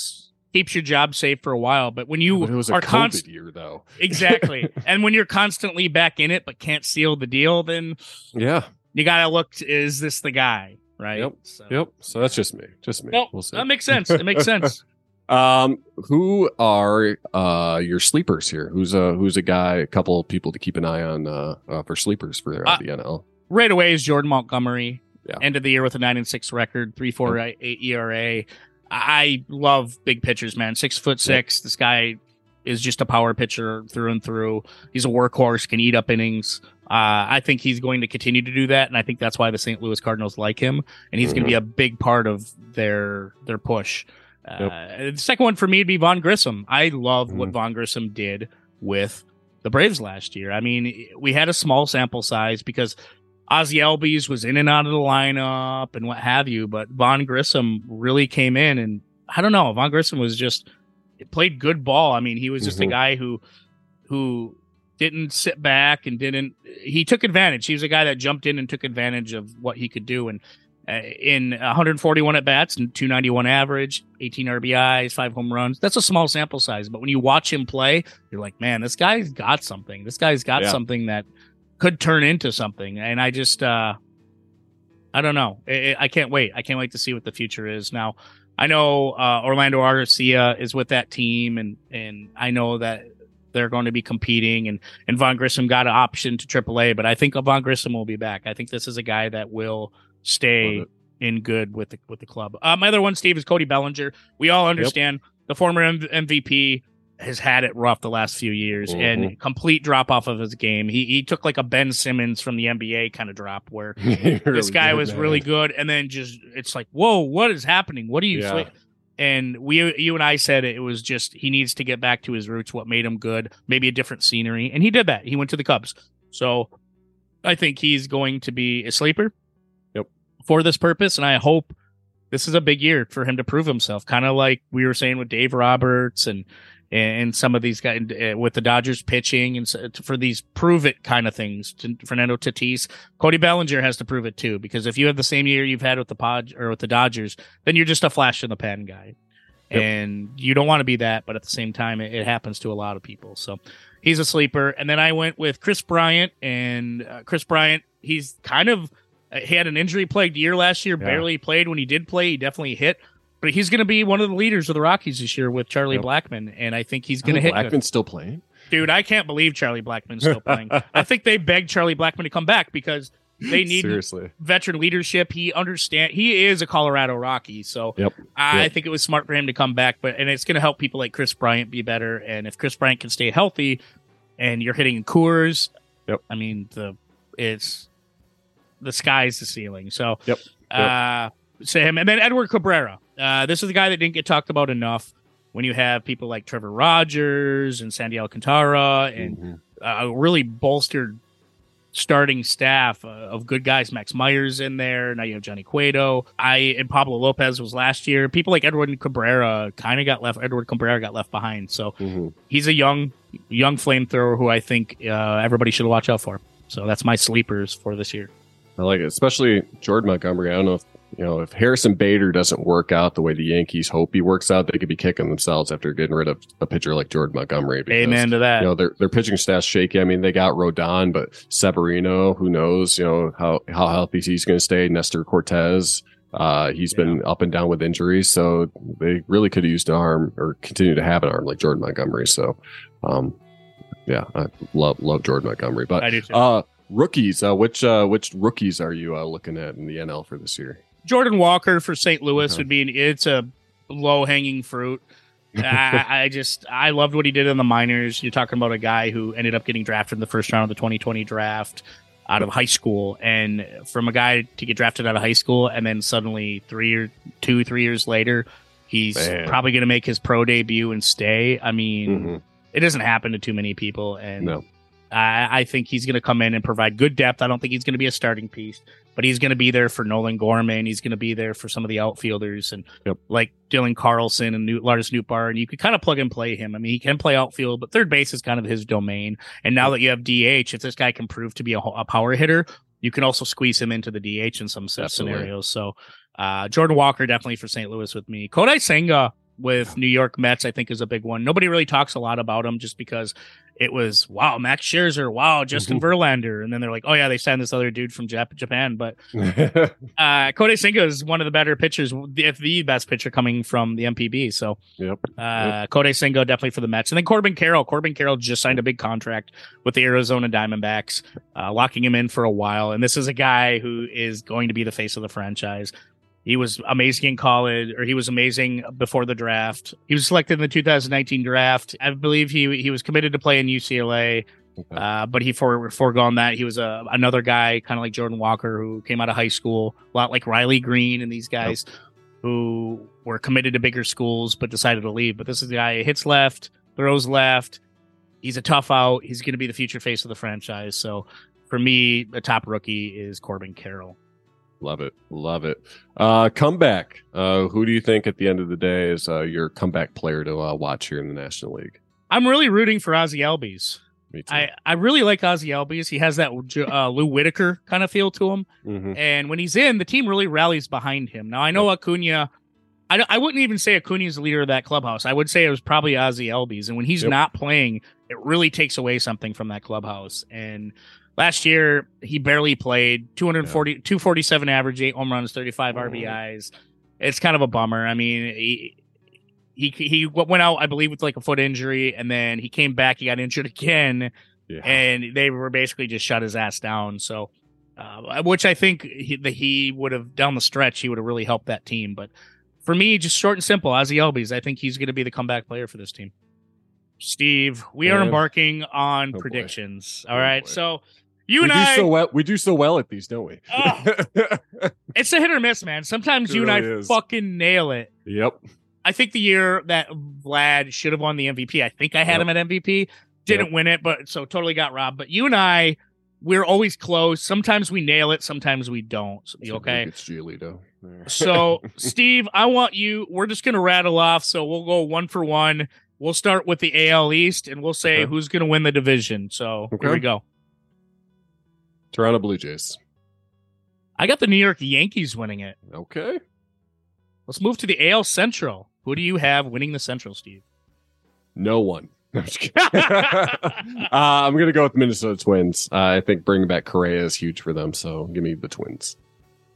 [SPEAKER 5] keeps your job safe for a while, but when you
[SPEAKER 4] but it was
[SPEAKER 5] are
[SPEAKER 4] COVID
[SPEAKER 5] const-
[SPEAKER 4] year though.
[SPEAKER 5] exactly, and when you're constantly back in it but can't seal the deal, then
[SPEAKER 4] Yeah.
[SPEAKER 5] you got to look: is this the guy? Right.
[SPEAKER 4] Yep.
[SPEAKER 5] So,
[SPEAKER 4] Yep. So that's just me. Just me.
[SPEAKER 5] Nope.
[SPEAKER 4] We'll see.
[SPEAKER 5] that makes sense. It makes sense.
[SPEAKER 4] Um, who are uh your sleepers here? Who's a who's a guy? A couple of people to keep an eye on uh, uh for sleepers for uh, the NL.
[SPEAKER 5] right away is Jordan Montgomery.
[SPEAKER 4] Yeah.
[SPEAKER 5] End of the year with a nine and six record, three four eight ERA. I love big pitchers, man. Six foot six. This guy is just a power pitcher through and through. He's a workhorse, can eat up innings. Uh, I think he's going to continue to do that, and I think that's why the St. Louis Cardinals like him, and he's going to be a big part of their their push. Uh, The second one for me would be Vaughn Grissom. I love what Vaughn Grissom did with the Braves last year. I mean, we had a small sample size because Ozzie Albies was in and out of the lineup and what have you, but Vaughn Grissom really came in and I don't know, Vaughn Grissom was just played good ball. I mean, he was just a
[SPEAKER 4] Mhm.
[SPEAKER 5] guy who who didn't sit back and didn't he took advantage. He was a guy that jumped in and took advantage of what he could do and uh, in 141 at bats and 291 average, 18 RBIs, five home runs. That's a small sample size, but when you watch him play, you're like, man, this guy's got something. This guy's got
[SPEAKER 4] Yeah.
[SPEAKER 5] something that could turn into something. And I just, uh, I don't know. I, I can't wait. I can't wait to see what the future is. Now, I know uh, Orlando Arcia is with that team, and and I know that they're going to be competing, and and Vaughn Grissom got an option to AAA, but I think Vaughn Grissom will be back. I think this is a guy that will stay in good with the with the club. Uh, my other one, Steve, is Cody Bellinger. We all understand the former M- MVP has had it rough the last few years and complete drop off of his game. He he took like a Ben Simmons from the NBA kind of drop where this guy was really good, and then just it's like, whoa, what is happening? What are you?
[SPEAKER 4] Yeah.
[SPEAKER 5] Sli-" And we, you and I said it was just he needs to get back to his roots. What made him good? Maybe a different scenery, and he did that. He went to the Cubs, so I think he's going to be a sleeper.
[SPEAKER 4] Yep.
[SPEAKER 5] For this purpose, and I hope this is a big year for him to prove himself. Kind of like we were saying with Dave Roberts and and some of these guys uh, with the Dodgers pitching and so, for these prove it kind of things. Fernando Tatis, Cody Bellinger has to prove it too, because if you have the same year you've had with the Pod or with the Dodgers, then you're just a flash in the pan guy.
[SPEAKER 4] Yep.
[SPEAKER 5] And you don't want to be that, but at the same time, it, it happens to a lot of people. So he's a sleeper. And then I went with Kris Bryant, and uh, Kris Bryant, he's kind of uh, he had an injury plagued year last year,
[SPEAKER 4] Yeah.
[SPEAKER 5] barely played. When he did play, he definitely hit. But he's going to be one of the leaders of the Rockies this year with Charlie
[SPEAKER 4] Yep.
[SPEAKER 5] Blackmon, and I think he's going to
[SPEAKER 4] Oh,
[SPEAKER 5] hit. good.
[SPEAKER 4] Still playing.
[SPEAKER 5] Dude, I can't believe Charlie Blackmon's still playing. I think they begged Charlie Blackmon to come back because they need
[SPEAKER 4] seriously.
[SPEAKER 5] veteran leadership. He understand he is a Colorado Rocky, so
[SPEAKER 4] Yep.
[SPEAKER 5] I
[SPEAKER 4] Yep.
[SPEAKER 5] think it was smart for him to come back. But and it's going to help people like Kris Bryant be better. And if Kris Bryant can stay healthy, and you're hitting Coors,
[SPEAKER 4] Yep.
[SPEAKER 5] I mean the it's the sky's the ceiling. So
[SPEAKER 4] Yep.
[SPEAKER 5] uh, so him and then Edward Cabrera. Uh, this is the guy that didn't get talked about enough. When you have people like Trevor Rogers and Sandy Alcantara and
[SPEAKER 4] Mhm.
[SPEAKER 5] a really bolstered starting staff uh, of good guys. Max Myers in there. Now you have Johnny Cueto. I and Pablo Lopez was last year. People like Edward Cabrera kind of got left. Edward Cabrera got left behind. So
[SPEAKER 4] Mhm.
[SPEAKER 5] he's a young, young flamethrower who I think uh, everybody should watch out for. So that's my sleepers for this year.
[SPEAKER 4] I like it, especially Jordan Montgomery. I don't know if you know if Harrison Bader doesn't work out the way the Yankees hope he works out, they could be kicking themselves after getting rid of a pitcher like Jordan Montgomery. because,
[SPEAKER 5] Amen to that.
[SPEAKER 4] You know their their pitching staff's shaky. I mean, they got Rodon, but Severino, who knows? You know how how healthy he's going to stay. Nestor Cortes, uh, he's been up and down with injuries, so they really could have used an arm or continue to have an arm like Jordan Montgomery. So, um, yeah, I love love Jordan Montgomery, but
[SPEAKER 5] I do too.
[SPEAKER 4] uh, rookies. Uh, which uh, which rookies are you uh, looking at in the NL for this year?
[SPEAKER 5] Jordan Walker for St. Louis would be. It's a low hanging fruit. I, I just I loved what he did in the minors. You're talking about a guy who ended up getting drafted in the first round of the 2020 draft out of high school, and from a guy to get drafted out of high school, and then suddenly three or two three years later, he's
[SPEAKER 4] Man.
[SPEAKER 5] probably going to make his pro debut and stay. I mean,
[SPEAKER 4] Mhm.
[SPEAKER 5] it doesn't happen to too many people, and
[SPEAKER 4] No,
[SPEAKER 5] I, I think he's going to come in and provide good depth. I don't think he's going to be a starting piece, but he's going to be there for Nolan Gorman. He's going to be there for some of the outfielders and
[SPEAKER 4] Yep.
[SPEAKER 5] like Dylan Carlson and Newt, Lars Nootbaar. And you could kind of plug and play him. I mean, he can play outfield, but third base is kind of his domain. And now that you have DH, if this guy can prove to be a, a power hitter, you can also squeeze him into the DH in some
[SPEAKER 4] Absolutely.
[SPEAKER 5] scenarios. So uh, Jordan Walker definitely for St. Louis with me. Kodai Senga with New York Mets, I think is a big one. Nobody really talks a lot about him just because it was wow, Max Scherzer, wow, Justin Verlander, and then they're like, oh yeah, they signed this other dude from Jap- Japan. But uh, Senga is one of the better pitchers, if the best pitcher coming from the NPB. So
[SPEAKER 4] yep.
[SPEAKER 5] uh, Senga definitely for the Mets, and then Corbin Carroll. Corbin Carroll just signed a big contract with the Arizona Diamondbacks, uh, locking him in for a while. And this is a guy who is going to be the face of the franchise. He was amazing in college, or he was amazing before the draft. He was selected in the 2019 draft. I believe he he was committed to play in UCLA,
[SPEAKER 4] Okay.
[SPEAKER 5] uh, but he for foregone that. He was a another guy, kind of like Jordan Walker, who came out of high school, a lot like Riley Greene and these guys who were committed to bigger schools but decided to leave. But this is the guy hits left, throws left. He's a tough out. He's going to be the future face of the franchise. So for me, the top rookie is Corbin Carroll.
[SPEAKER 4] Love it. Love it. Uh, comeback. Uh, who do you think at the end of the day is uh, your comeback player to uh, watch here in the National League?
[SPEAKER 5] I'm really rooting for Ozzie Albies.
[SPEAKER 4] Me too.
[SPEAKER 5] I, I really like Ozzie Albies. He has that uh, Lou Whitaker kind of feel to him.
[SPEAKER 4] Mhm.
[SPEAKER 5] And when he's in, the team really rallies behind him. Now, I know Acuna, I, I wouldn't even say Acuna is the leader of that clubhouse. I would say it was probably Ozzie Albies. And when he's
[SPEAKER 4] Yep.
[SPEAKER 5] not playing, it really takes away something from that clubhouse. And last year, he barely played 240, 247 average, eight home runs, 35
[SPEAKER 4] Mhm.
[SPEAKER 5] RBIs. It's kind of a bummer. I mean, he, he, he went out, I believe, with like a foot injury, and then he came back. He got injured again
[SPEAKER 4] Yeah.
[SPEAKER 5] and they were basically just shut his ass down. So, uh, which I think he, that he would have down the stretch, he would have really helped that team. But for me, just short and simple, Ozzie Albies, I think he's going to be the comeback player for this team. Steve, we are embarking on
[SPEAKER 4] Oh, boy.
[SPEAKER 5] predictions.
[SPEAKER 4] Oh,
[SPEAKER 5] All right,
[SPEAKER 4] boy.
[SPEAKER 5] so you
[SPEAKER 4] we
[SPEAKER 5] and
[SPEAKER 4] do
[SPEAKER 5] I,
[SPEAKER 4] so well. We do so well at these, don't we?
[SPEAKER 5] Oh. it's a hit or miss, man. Sometimes
[SPEAKER 4] It
[SPEAKER 5] you and I
[SPEAKER 4] is.
[SPEAKER 5] fucking nail it.
[SPEAKER 4] yep.
[SPEAKER 5] I think the year that Vlad should have won the MVP, I think I had
[SPEAKER 4] Yep.
[SPEAKER 5] him at MVP. Didn't win it, but so totally got robbed. But you and I, we're always close. Sometimes we nail it, sometimes we don't. So, okay?
[SPEAKER 4] It's Giolito.
[SPEAKER 5] So, Steve, I want you. We're just gonna rattle off. So we'll go one for one. We'll start with the AL East, and we'll say
[SPEAKER 4] Okay.
[SPEAKER 5] who's gonna win the division. So here we go.
[SPEAKER 4] Toronto Blue Jays.
[SPEAKER 5] I got the New York Yankees winning it.
[SPEAKER 4] Okay.
[SPEAKER 5] Let's move to the AL Central. Who do you have winning the Central, Steve?
[SPEAKER 4] No one. I'm uh, I'm gonna go with the Minnesota Twins. Uh, I think bringing back Correa is huge for them. So give me the Twins.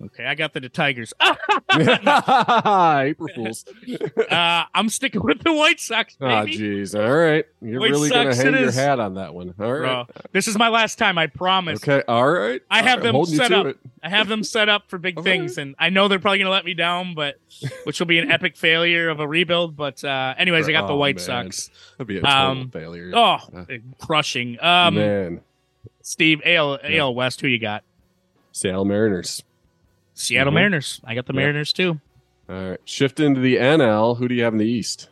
[SPEAKER 5] Okay, I got the Tigers.
[SPEAKER 4] April Fools.
[SPEAKER 5] uh, I'm sticking with the White Sox,
[SPEAKER 4] Oh, jeez. All right. You're
[SPEAKER 5] White
[SPEAKER 4] really going to hang your
[SPEAKER 5] is.
[SPEAKER 4] hat on that one. All right.
[SPEAKER 5] Bro, this is my last time. I promise.
[SPEAKER 4] Okay. All right.
[SPEAKER 5] I have
[SPEAKER 4] right.
[SPEAKER 5] them
[SPEAKER 4] Holding
[SPEAKER 5] set up.
[SPEAKER 4] it.
[SPEAKER 5] I have them set up for big
[SPEAKER 4] All
[SPEAKER 5] things, and I know they're probably going to let me down, but which will be an epic failure of a rebuild. But uh, anyways, I got the
[SPEAKER 4] Oh,
[SPEAKER 5] White
[SPEAKER 4] man.
[SPEAKER 5] Sox.
[SPEAKER 4] That'd be a total
[SPEAKER 5] Um,
[SPEAKER 4] failure.
[SPEAKER 5] Oh,
[SPEAKER 4] Uh,
[SPEAKER 5] crushing. Um,
[SPEAKER 4] man.
[SPEAKER 5] Steve, AL,
[SPEAKER 4] Yeah.
[SPEAKER 5] AL West, who you got?
[SPEAKER 4] Seattle Mariners.
[SPEAKER 5] Seattle
[SPEAKER 4] Mhm.
[SPEAKER 5] Mariners. I got the
[SPEAKER 4] Yeah.
[SPEAKER 5] Mariners too.
[SPEAKER 4] All right. Shift into the NL. Who do you have in the East?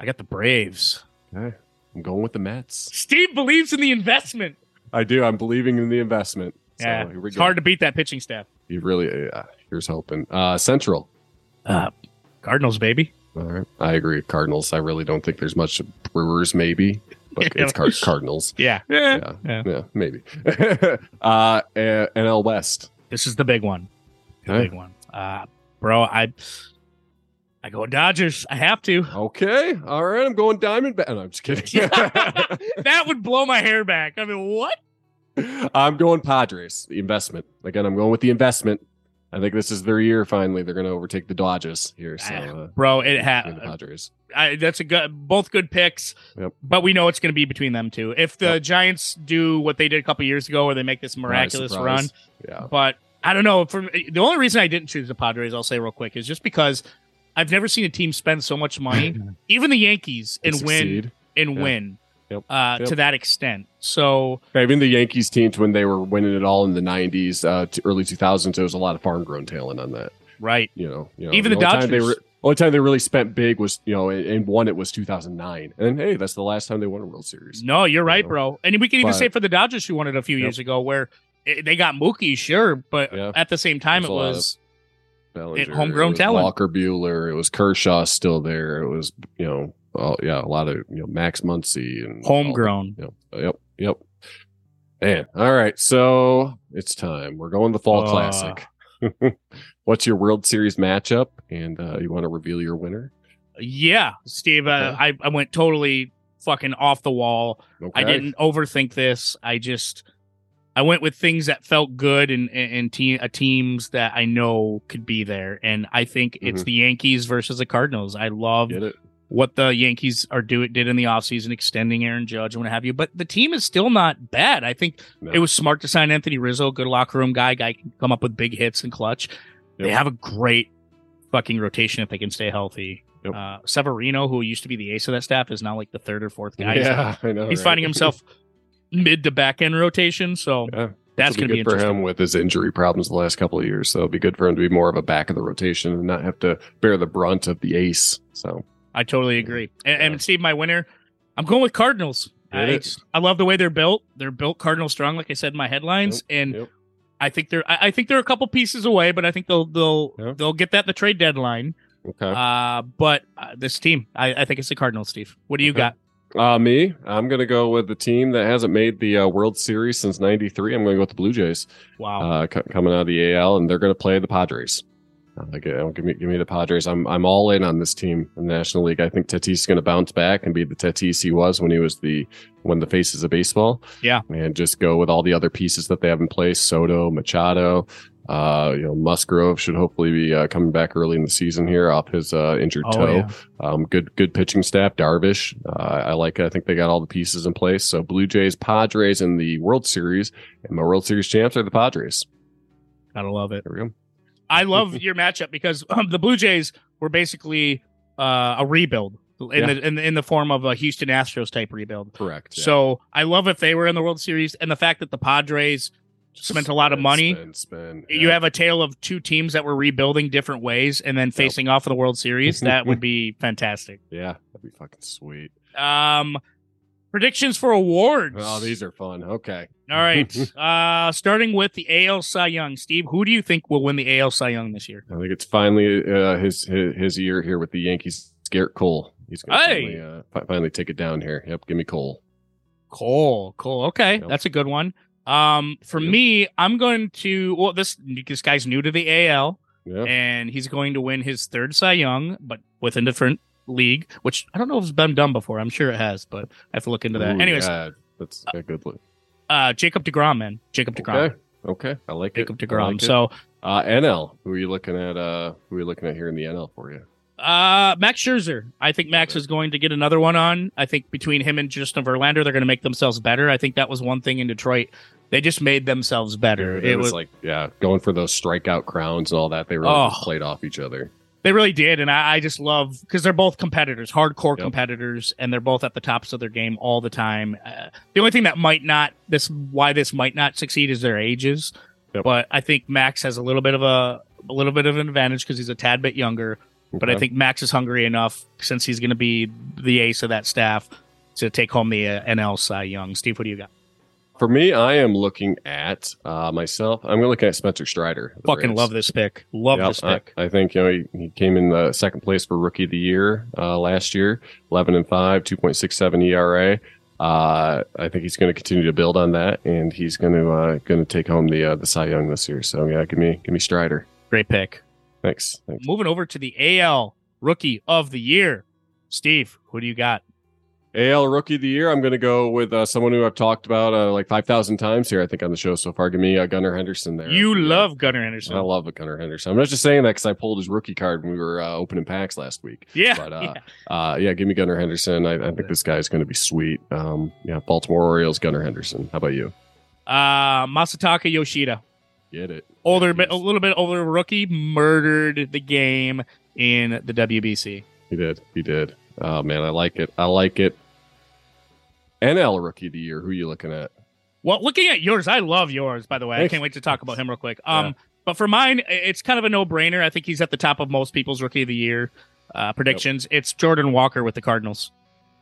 [SPEAKER 5] I got the Braves.
[SPEAKER 4] Okay. I'm going with the Mets.
[SPEAKER 5] Steve believes in the investment.
[SPEAKER 4] I do. I'm believing in the investment. So
[SPEAKER 5] yeah,
[SPEAKER 4] here we
[SPEAKER 5] it's
[SPEAKER 4] go.
[SPEAKER 5] hard to beat that pitching staff.
[SPEAKER 4] You really, yeah. Here's hoping. Uh, Central.
[SPEAKER 5] Uh, Cardinals, baby.
[SPEAKER 4] All right. I agree. Cardinals. I really don't think there's much Brewers, maybe, but it's Card- Cardinals.
[SPEAKER 5] Yeah.
[SPEAKER 4] Yeah.
[SPEAKER 5] Yeah.
[SPEAKER 4] Yeah, maybe. uh, NL West.
[SPEAKER 5] This is the big one. The
[SPEAKER 4] Okay.
[SPEAKER 5] big one. Uh, bro, I I go Dodgers. I have to.
[SPEAKER 4] Okay. All right. I'm going Diamondback. No, I'm just kidding.
[SPEAKER 5] that would blow my hair back. I mean, what?
[SPEAKER 4] I'm going Padres. The investment. Again, I'm going with the investment. I think this is their year. Finally, they're going to overtake the Dodgers here. So, uh,
[SPEAKER 5] Bro, it
[SPEAKER 4] give me the
[SPEAKER 5] had
[SPEAKER 4] Padres.
[SPEAKER 5] I, that's a good both good picks.
[SPEAKER 4] Yep.
[SPEAKER 5] But we know it's going to be between them two. If the
[SPEAKER 4] Yep.
[SPEAKER 5] Giants do what they did a couple years ago, where they make this miraculous
[SPEAKER 4] Surprise,
[SPEAKER 5] run.
[SPEAKER 4] Yeah.
[SPEAKER 5] but I don't know. For the only reason I didn't choose the Padres, I'll say real quick, is just because I've never seen a team spend so much money, even the Yankees, and win and
[SPEAKER 4] Yeah.
[SPEAKER 5] win
[SPEAKER 4] Yep.
[SPEAKER 5] Uh,
[SPEAKER 4] Yep.
[SPEAKER 5] to that extent. So
[SPEAKER 4] Yeah, Even the Yankees teams when they were winning it all in the '90s, uh, to early 2000s, there was a lot of farm grown talent on that.
[SPEAKER 5] right,
[SPEAKER 4] You know, you know
[SPEAKER 5] Even the
[SPEAKER 4] only time they
[SPEAKER 5] Dodgers.
[SPEAKER 4] re- only time they really spent big was you know and, and won it was 2009. And hey, that's the last time they won a World Series.
[SPEAKER 5] no, you're right,
[SPEAKER 4] know.
[SPEAKER 5] bro. And we can even
[SPEAKER 4] But-
[SPEAKER 5] say for the Dodgers who won it a few
[SPEAKER 4] Yep.
[SPEAKER 5] years ago, where it, they got Mookie, sure, but
[SPEAKER 4] Yeah.
[SPEAKER 5] at the same time, it was
[SPEAKER 4] Bellinger,
[SPEAKER 5] homegrown
[SPEAKER 4] it was
[SPEAKER 5] talent.
[SPEAKER 4] Walker Buehler. It was Kershaw still there. It was you know, oh yeah, a lot of you know Max Muncy and
[SPEAKER 5] homegrown.
[SPEAKER 4] Yep, yep, yep. Man, all right. So it's time. We're going to the Fall
[SPEAKER 5] Uh.
[SPEAKER 4] Classic. What's your World Series matchup? And uh, you want to reveal your winner?
[SPEAKER 5] Yeah, Steve, uh, I I went totally fucking off the wall.
[SPEAKER 4] Okay.
[SPEAKER 5] I didn't overthink this. I just I went with things that felt good and and, and te- uh, teams that I know could be there. And I think it's
[SPEAKER 4] Mhm.
[SPEAKER 5] the Yankees versus the Cardinals. I love what the Yankees are do did in the offseason, extending Aaron Judge and what have you. But the team is still not bad. I think
[SPEAKER 4] No.
[SPEAKER 5] it was smart to sign Anthony Rizzo, good locker room guy, guy can come up with big hits and clutch. They have a great fucking rotation if they can stay healthy.
[SPEAKER 4] Yep.
[SPEAKER 5] Uh, Severino, who used to be the ace of that staff, is now like the third or fourth guy.
[SPEAKER 4] Yeah, I know.
[SPEAKER 5] He's
[SPEAKER 4] right?
[SPEAKER 5] finding himself mid to back end rotation. So
[SPEAKER 4] Yeah.
[SPEAKER 5] that's going to be
[SPEAKER 4] good for him with his injury problems the last couple of years. So it'll be good for him to be more of a back of the rotation and not have to bear the brunt of the ace. So
[SPEAKER 5] I totally agree. And,
[SPEAKER 4] Yeah.
[SPEAKER 5] and Steve, my winner, I'm going with Cardinals. I. I love the way they're built. They're built Cardinal strong, like I said in my headlines, and
[SPEAKER 4] yep.
[SPEAKER 5] I think they're I, I think they're a couple pieces away, but I think they'll they'll
[SPEAKER 4] Yeah.
[SPEAKER 5] they'll get that in the trade deadline.
[SPEAKER 4] okay.
[SPEAKER 5] Uh, but uh, this team, I, I think it's the Cardinals. Steve, what do you
[SPEAKER 4] Okay.
[SPEAKER 5] got?
[SPEAKER 4] Uh, me, I'm going to go with the team that hasn't made the uh, World Series since '93. I'm going to go with the Blue Jays,
[SPEAKER 5] Wow,
[SPEAKER 4] uh, c- coming out of the AL, and they're going to play the Padres. Uh, like, uh, give me, give me the Padres. I'm, I'm all in on this team in the National League. I think Tatis is going to bounce back and be the Tatis he was when he was the when the faces of baseball.
[SPEAKER 5] Yeah.
[SPEAKER 4] and just go with all the other pieces that they have in place. Soto, Machado, uh, you know, Musgrove should hopefully be uh, coming back early in the season here off his uh, injured
[SPEAKER 5] Oh,
[SPEAKER 4] toe.
[SPEAKER 5] yeah.
[SPEAKER 4] Um, good, good pitching staff. Darvish, uh, I like. it. I think they got all the pieces in place. So Blue Jays, Padres in the World Series, and my World Series champs are the Padres.
[SPEAKER 5] gotta love it.
[SPEAKER 4] There we go.
[SPEAKER 5] I love your matchup because um, the Blue Jays were basically uh, a rebuild in
[SPEAKER 4] Yeah.
[SPEAKER 5] the in, the- in the form of a Houston Astros type rebuild.
[SPEAKER 4] Correct. yeah.
[SPEAKER 5] So I love if they were in the World Series, and the fact that the Padres spent a lot of money.
[SPEAKER 4] Spend, spend.
[SPEAKER 5] You have a tale of two teams that were rebuilding different ways and then facing off in the World Series. That would be fantastic.
[SPEAKER 4] yeah, that'd be fucking sweet.
[SPEAKER 5] Um, predictions for awards.
[SPEAKER 4] Oh, these are fun. Okay.
[SPEAKER 5] All right. uh, starting with the AL Cy Young. Steve, who do you think will win the AL Cy Young this year?
[SPEAKER 4] I think it's finally uh, his, his his year here with the Yankees. Gerrit Cole. He's gonna
[SPEAKER 5] Hey!
[SPEAKER 4] finally, uh, finally take it down here. Yep, give me Cole.
[SPEAKER 5] Cole. Cole. Okay,
[SPEAKER 4] Yep.
[SPEAKER 5] that's a good one. Um, for
[SPEAKER 4] Yep.
[SPEAKER 5] me, I'm going to. Well, this this guy's new to the AL.
[SPEAKER 4] Yeah.
[SPEAKER 5] and he's going to win his third Cy Young, but with a different league, which I don't know if it's been done before. I'm sure it has, but I have to look into that.
[SPEAKER 4] Ooh,
[SPEAKER 5] Anyways,
[SPEAKER 4] yeah, that's a good look.
[SPEAKER 5] uh, Jacob Degrom, man, Jacob Degrom,
[SPEAKER 4] Okay. Okay. I like
[SPEAKER 5] Jacob
[SPEAKER 4] it.
[SPEAKER 5] Degrom.
[SPEAKER 4] like
[SPEAKER 5] so,
[SPEAKER 4] uh, NL. Who are you looking at? Uh, who are you looking at here in the NL for you?
[SPEAKER 5] Uh, Max Scherzer. I think Max is going to get another one on. I think between him and Justin Verlander, they're going to make themselves better. I think that was one thing in Detroit. They just made themselves better.
[SPEAKER 4] It,
[SPEAKER 5] It
[SPEAKER 4] was,
[SPEAKER 5] was
[SPEAKER 4] like, yeah, going for those strikeout crowns and all that. They really
[SPEAKER 5] Oh.
[SPEAKER 4] played off each other.
[SPEAKER 5] They really did, and I, I just love because they're both competitors, hardcore
[SPEAKER 4] Yep.
[SPEAKER 5] competitors, and they're both at the tops of their game all the time. Uh, the only thing that might not this why this might not succeed is their ages,
[SPEAKER 4] Yep.
[SPEAKER 5] but I think Max has a little bit of a a little bit of an advantage because he's a tad bit younger. But I think Max is hungry enough since he's going to be the ace of that staff to take home the uh, NL Cy Young. Steve, what do you got?
[SPEAKER 4] for me, I am looking at uh, myself. I'm looking at Spencer Strider.
[SPEAKER 5] Fucking love this pick. Love
[SPEAKER 4] Yep,
[SPEAKER 5] this
[SPEAKER 4] I-
[SPEAKER 5] pick.
[SPEAKER 4] I, think you know he, he came in the second place for rookie of the year uh, last year, eleven and five, two point six seven ERA. Uh, I think he's going to continue to build on that, and he's going to uh, going to take home the uh, the Cy Young this year. So yeah, give me give me Strider.
[SPEAKER 5] Great pick.
[SPEAKER 4] Thanks. Thanks.
[SPEAKER 5] Moving over to the AL Rookie of the Year. Steve, who do you got?
[SPEAKER 4] AL Rookie of the Year. I'm going to go with uh, someone who I've talked about uh, like five thousand times here. I think on the show so far. Give me uh, Gunnar Henderson there.
[SPEAKER 5] You
[SPEAKER 4] Yeah.
[SPEAKER 5] love Gunnar Henderson.
[SPEAKER 4] I love a Gunnar Henderson. I'm not just saying that because I pulled his rookie card when we were uh, opening packs last week.
[SPEAKER 5] yeah,
[SPEAKER 4] But uh,
[SPEAKER 5] yeah.
[SPEAKER 4] uh, yeah, give me Gunnar Henderson. I, I think this guy is going to be sweet. Um, yeah, Baltimore Orioles, Gunnar Henderson. How about you?
[SPEAKER 5] Uh, Masataka Yoshida,
[SPEAKER 4] Get it?
[SPEAKER 5] older, bit, a little bit older rookie, murdered the game in the WBC.
[SPEAKER 4] He did. He did. Oh man, I like it. I like it. NL Rookie of the Year. Who are you looking at?
[SPEAKER 5] Well, looking at yours, I love yours. By the way, I can't wait to talk about him real quick. Um,
[SPEAKER 4] Yeah.
[SPEAKER 5] but for mine, it's kind of a no-brainer. I think he's at the top of most people's Rookie of the Year uh, predictions. It's Jordan Walker with the Cardinals.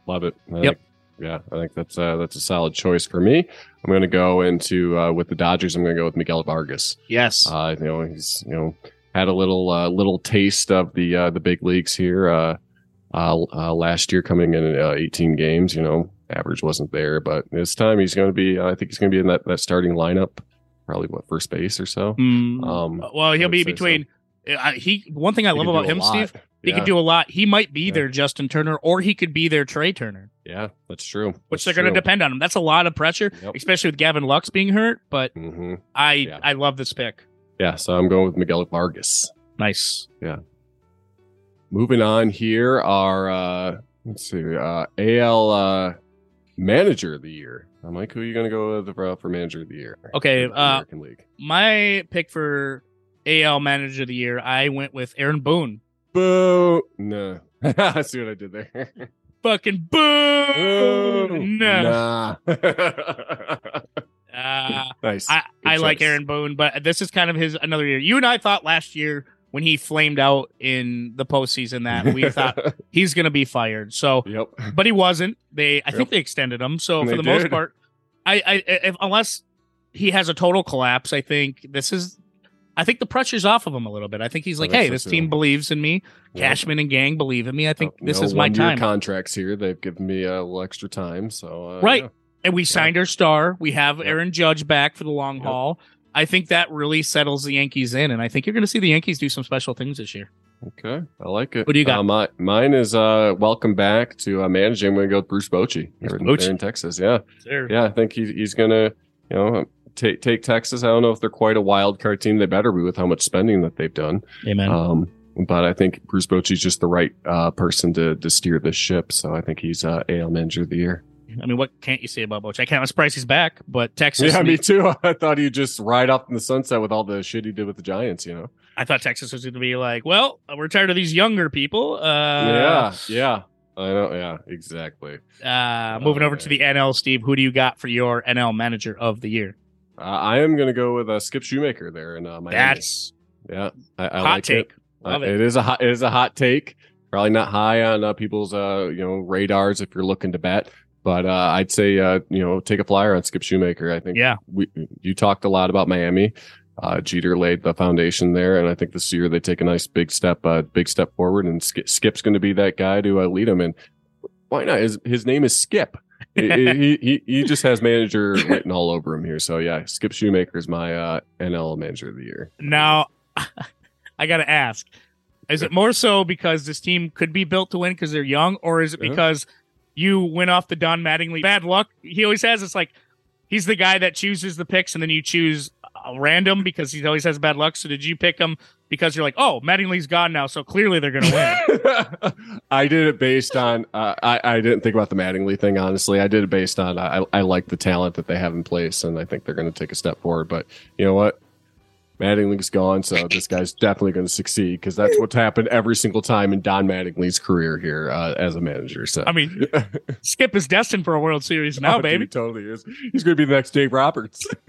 [SPEAKER 4] Love it. I
[SPEAKER 5] Yep.
[SPEAKER 4] think- yeah, I think that's uh, that's a solid choice for me. I'm going to go into uh, with the Dodgers. I'm going to go with Miguel Vargas.
[SPEAKER 5] Yes,
[SPEAKER 4] Uh, you know, he's you know had a little uh, little taste of the uh, the big leagues here uh, uh, uh, last year, coming in uh, 18 games. You know, average wasn't there, but this time he's going to be. I think he's going to be in that, that starting lineup, probably what first base or so.
[SPEAKER 5] Mm,
[SPEAKER 4] Um,
[SPEAKER 5] well, he'll be between. Uh, he one thing I
[SPEAKER 4] He
[SPEAKER 5] love about him. Steve. He
[SPEAKER 4] yeah,
[SPEAKER 5] could do a lot. He might be
[SPEAKER 4] Yeah.
[SPEAKER 5] their Justin Turner, or he could be their Trea Turner,
[SPEAKER 4] Yeah, that's true.
[SPEAKER 5] which they're going to depend on him. That's a lot of pressure,
[SPEAKER 4] Yep.
[SPEAKER 5] especially with Gavin Lux being hurt. But
[SPEAKER 4] hmm
[SPEAKER 5] I
[SPEAKER 4] Yeah.
[SPEAKER 5] I love this pick.
[SPEAKER 4] Yeah, so I'm going with Miguel Vargas.
[SPEAKER 5] Nice. Yeah.
[SPEAKER 4] Moving on here are uh let's see, uh AL uh manager of the year. Uh, Mike, who are you gonna go with for, for manager of the year?
[SPEAKER 5] Okay,
[SPEAKER 4] the
[SPEAKER 5] uh,
[SPEAKER 4] American League.
[SPEAKER 5] My pick for AL Manager of the Year, I went with Aaron Boone.
[SPEAKER 4] Boo no. I see what I did there.
[SPEAKER 5] Fucking Boone. No.
[SPEAKER 4] Nah.
[SPEAKER 5] Uh,
[SPEAKER 4] nice.
[SPEAKER 5] I, I like. Aaron Boone, but this is kind of his another year. You and I thought last year when he flamed out in the postseason that we thought he's going to be fired. So,
[SPEAKER 4] Yep.
[SPEAKER 5] but he wasn't. They, I
[SPEAKER 4] Yep.
[SPEAKER 5] think they extended him. So
[SPEAKER 4] They
[SPEAKER 5] for the most part, I, I, if, unless he has a total collapse, I think this is. I think the pressure's off of him a little bit. I think he's like,
[SPEAKER 4] think
[SPEAKER 5] hey, this team believes in me.
[SPEAKER 4] Yep.
[SPEAKER 5] Cashman and gang believe in me. I think
[SPEAKER 4] You
[SPEAKER 5] this
[SPEAKER 4] know,
[SPEAKER 5] is my time.
[SPEAKER 4] Contracts here. They've given me a little extra time. So uh,
[SPEAKER 5] Right.
[SPEAKER 4] yeah.
[SPEAKER 5] and we signed our star. We have. Aaron Judge back for the long
[SPEAKER 4] Yep.
[SPEAKER 5] haul. I think that really settles the Yankees in, and I think you're going to see the Yankees do some special things this year.
[SPEAKER 4] Okay, I like it.
[SPEAKER 5] What do you got?
[SPEAKER 4] Uh, my, mine is uh, welcome back to uh, managing. I'm going to go with Bruce Bochy.
[SPEAKER 5] Bruce Bochy.
[SPEAKER 4] in Texas. Yeah, yeah. I think he's he's going to you know take take Texas. I don't know if they're quite a wild card team. They better be with how much spending that they've done.
[SPEAKER 5] Amen.
[SPEAKER 4] Um, but I think Bruce Bochy's just the right uh, person to to steer this ship. So I think he's uh, AL Manager of the Year.
[SPEAKER 5] I mean, what can't you say about Boch? I can't. I'm surprised he's back, but Texas.
[SPEAKER 4] Yeah, me too. I thought he'd just ride off in the sunset with all the shit he did with the Giants. You know.
[SPEAKER 5] I thought Texas was going to be like, well, we're tired of these younger people. Uh,
[SPEAKER 4] yeah, yeah. I know. Yeah, exactly.
[SPEAKER 5] Uh, moving
[SPEAKER 4] Oh,
[SPEAKER 5] over to the NL, Steve. Who do you got for your NL Manager of the Year?
[SPEAKER 4] Uh, I am going to go with uh, Skip Schumaker there in uh, Miami.
[SPEAKER 5] That's
[SPEAKER 4] yeah, I, I
[SPEAKER 5] hot
[SPEAKER 4] like
[SPEAKER 5] take.
[SPEAKER 4] It.
[SPEAKER 5] Love it.
[SPEAKER 4] it is a hot, it is a hot take. Probably not high on uh, people's uh, you know radars if you're looking to bet, but uh, I'd say uh, you know take a flyer on Skip Schumaker. I think
[SPEAKER 5] Yeah.
[SPEAKER 4] we you talked a lot about Miami. Uh, Jeter laid the foundation there, and I think this year they take a nice big step, uh, big step forward, and Skip, Skip's going to be that guy to uh, lead them. And why not? His, his name is Skip. he, he he just has manager written all over him here. So yeah, Skip Schumaker is my uh, NL manager of the year.
[SPEAKER 5] Now, I got to ask: Is it more so because this team could be built to win because they're young, or is it
[SPEAKER 4] Yeah.
[SPEAKER 5] because you went off the Don Mattingly bad luck? He always has. It's like he's the guy that chooses the picks, and then you choose random because he always has bad luck. So did you pick him because you're like, oh, Mattingly's gone now, so clearly they're going to win?
[SPEAKER 4] I did it based on uh, I I didn't think about the Mattingly thing honestly. I did it based on I I like the talent that they have in place, and I think they're going to take a step forward. But you know what? Mattingly's gone, so this guy's definitely going to succeed because that's what's happened every single time in Don Mattingly's career here uh, as a manager. So
[SPEAKER 5] I mean, Skip is destined for a World Series now,
[SPEAKER 4] Oh,
[SPEAKER 5] baby.
[SPEAKER 4] he totally is. He's going to be the next Dave Roberts.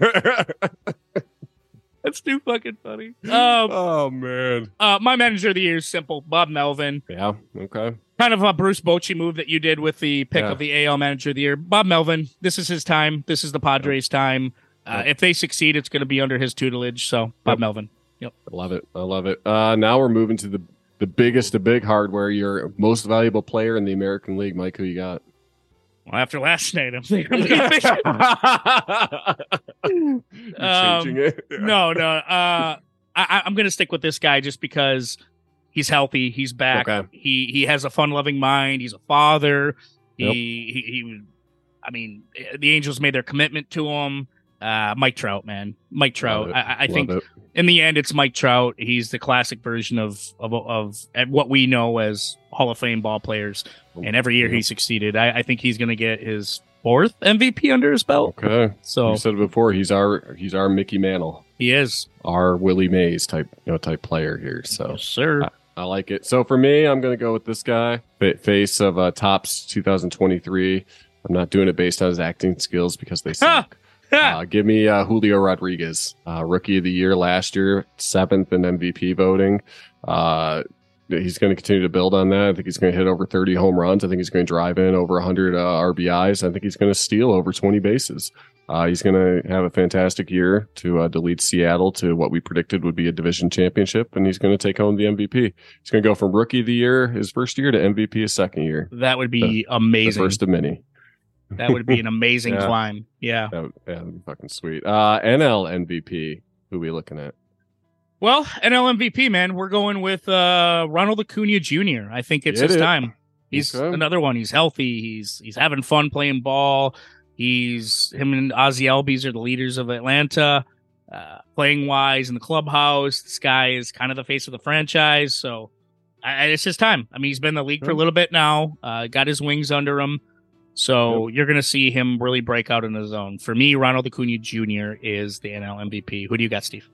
[SPEAKER 5] That's too fucking funny. Um,
[SPEAKER 4] oh man,
[SPEAKER 5] uh, my manager of the year is simple, Bob Melvin.
[SPEAKER 4] yeah, okay,
[SPEAKER 5] Kind of a Bruce Bochy move that you did with the pick
[SPEAKER 4] Yeah.
[SPEAKER 5] of the AL manager of the year. Bob Melvin, this is his time. This is the Padres' time. Uh, if they succeed, it's going to be under his tutelage. So, Bob
[SPEAKER 4] Yep.
[SPEAKER 5] Melvin. Yep.
[SPEAKER 4] I love it. I love it. Uh, now we're moving to the the biggest of big hardware. Your most valuable player in the American League, Mike. Who you got?
[SPEAKER 5] Well, after last night, I'm thinking. Um, no, no. Uh, I, I'm going to stick with this guy just because he's healthy. He's back.
[SPEAKER 4] Okay.
[SPEAKER 5] He he has a fun-loving mind. He's a father. He,
[SPEAKER 4] Yep.
[SPEAKER 5] he he. I mean, the Angels made their commitment to him. Uh, Mike Trout, man, Mike Trout. I, I I think
[SPEAKER 4] it.
[SPEAKER 5] in the end, it's Mike Trout. He's the classic version of of of what we know as Hall of Fame ball players. And every year he succeeded. I, I think he's going to get his fourth MVP under his belt.
[SPEAKER 4] Okay.
[SPEAKER 5] So
[SPEAKER 4] You said it before. He's our he's our Mickey Mantle,
[SPEAKER 5] he is,
[SPEAKER 4] our Willie Mays type you know type player here. So
[SPEAKER 5] yes, sir.
[SPEAKER 4] I like it. So for me, I'm going to go with this guy, face of uh, Topps 2023. I'm not doing it based on his acting skills because they suck. uh, give me uh, Julio Rodriguez, uh, rookie of the year last year, seventh in MVP voting. Uh, he's going to continue to build on that. I think he's going to hit over 30 home runs. I think he's going to drive in over 100 uh, RBIs. I think he's going to steal over 20 bases. Uh, he's going to have a fantastic year to uh, to lead Seattle to what we predicted would be a division championship, and he's going to take home the MVP. He's going to go from rookie of the year his first year to MVP his second year.
[SPEAKER 5] that would be
[SPEAKER 4] the
[SPEAKER 5] amazing.
[SPEAKER 4] The first of many.
[SPEAKER 5] That would be an amazing
[SPEAKER 4] Yeah.
[SPEAKER 5] climb. Yeah.
[SPEAKER 4] That would, yeah, that'd be fucking sweet. Uh, NL MVP. Who we looking at?
[SPEAKER 5] Well, NL MVP, man, we're going with uh, Ronald Acuna Jr. I think it's
[SPEAKER 4] Get
[SPEAKER 5] his
[SPEAKER 4] it.
[SPEAKER 5] time. He's
[SPEAKER 4] Okay.
[SPEAKER 5] another one. He's healthy. He's he's having fun playing ball. He's him and Ozzie Albies are the leaders of Atlanta, uh, playing wise in the clubhouse. This guy is kind of the face of the franchise, so I, I- it's his time. I mean, he's been in the league for a little bit now. Uh, got his wings under him, so you're going to see him really break out in his own. For me, Ronald Acuna Jr. is the NL MVP. Who do you got, Steve?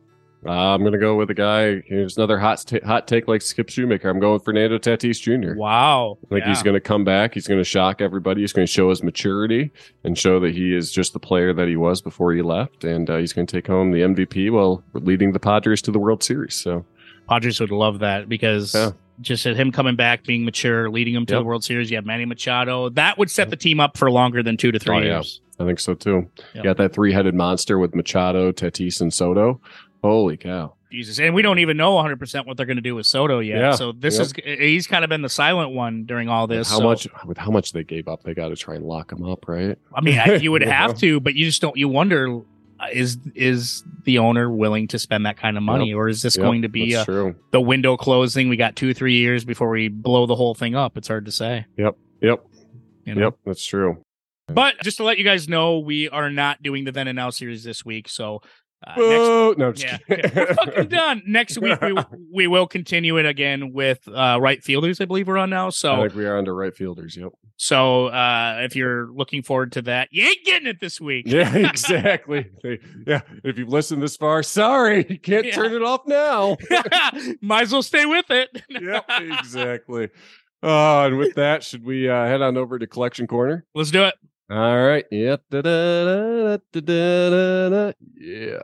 [SPEAKER 4] Uh, I'm gonna go with a guy. Here's another hot ta- hot take like Skip Schumaker. I'm going with Fernando Tatis Jr.
[SPEAKER 5] Wow,
[SPEAKER 4] I think he's going to come back. He's going to shock everybody. He's going to show his maturity and show that he is just the player that he was before he left. And uh, he's going to take home the MVP while leading the Padres to the World Series. So
[SPEAKER 5] Padres would love that because
[SPEAKER 4] Yeah.
[SPEAKER 5] Just at him coming back, being mature, leading them to
[SPEAKER 4] Yep.
[SPEAKER 5] the World Series. You have Manny Machado. That would set the team up for longer than two to three
[SPEAKER 4] Oh, yeah.
[SPEAKER 5] years.
[SPEAKER 4] I think so too.
[SPEAKER 5] Yep.
[SPEAKER 4] You got that three headed monster with Machado, Tatis, and Soto. Holy cow!
[SPEAKER 5] Jesus, and we don't even know 100 percent what they're going to do with Soto yet.
[SPEAKER 4] Yeah.
[SPEAKER 5] So this
[SPEAKER 4] Yep.
[SPEAKER 5] is he's kind of been the silent one during all this.
[SPEAKER 4] how
[SPEAKER 5] so-
[SPEAKER 4] much with how much they gave up? They got to try and lock him up, right?
[SPEAKER 5] I mean, I- you would
[SPEAKER 4] You
[SPEAKER 5] have
[SPEAKER 4] know?
[SPEAKER 5] to, but you just don't. You wonder is is the owner willing to spend that kind of money, or is this
[SPEAKER 4] Yep,
[SPEAKER 5] going to be
[SPEAKER 4] true.
[SPEAKER 5] the window closing? We got two three years before we blow the whole thing up. It's hard to say.
[SPEAKER 4] Yep,
[SPEAKER 5] You know?
[SPEAKER 4] yep, that's true.
[SPEAKER 5] But just to let you guys know, we are not doing the then and now series this week. So uh, next,
[SPEAKER 4] no,
[SPEAKER 5] yeah,
[SPEAKER 4] kidding.
[SPEAKER 5] we're fucking done. Next week we we will continue it again with uh, right fielders. I believe we're on now.
[SPEAKER 4] I
[SPEAKER 5] So
[SPEAKER 4] think we are under right fielders. Yep.
[SPEAKER 5] so uh, if you're looking forward to that, you ain't getting it this week.
[SPEAKER 4] Yeah, exactly. Yeah, if you've listened this far, sorry, you can't
[SPEAKER 5] Yeah.
[SPEAKER 4] turn it off now.
[SPEAKER 5] Might as well stay with it.
[SPEAKER 4] yeah, exactly. Uh, and with that, should we uh, head on over to collection corner?
[SPEAKER 5] Let's do it.
[SPEAKER 4] All right. Yep. Da-da-da-da-da-da-da. Yeah.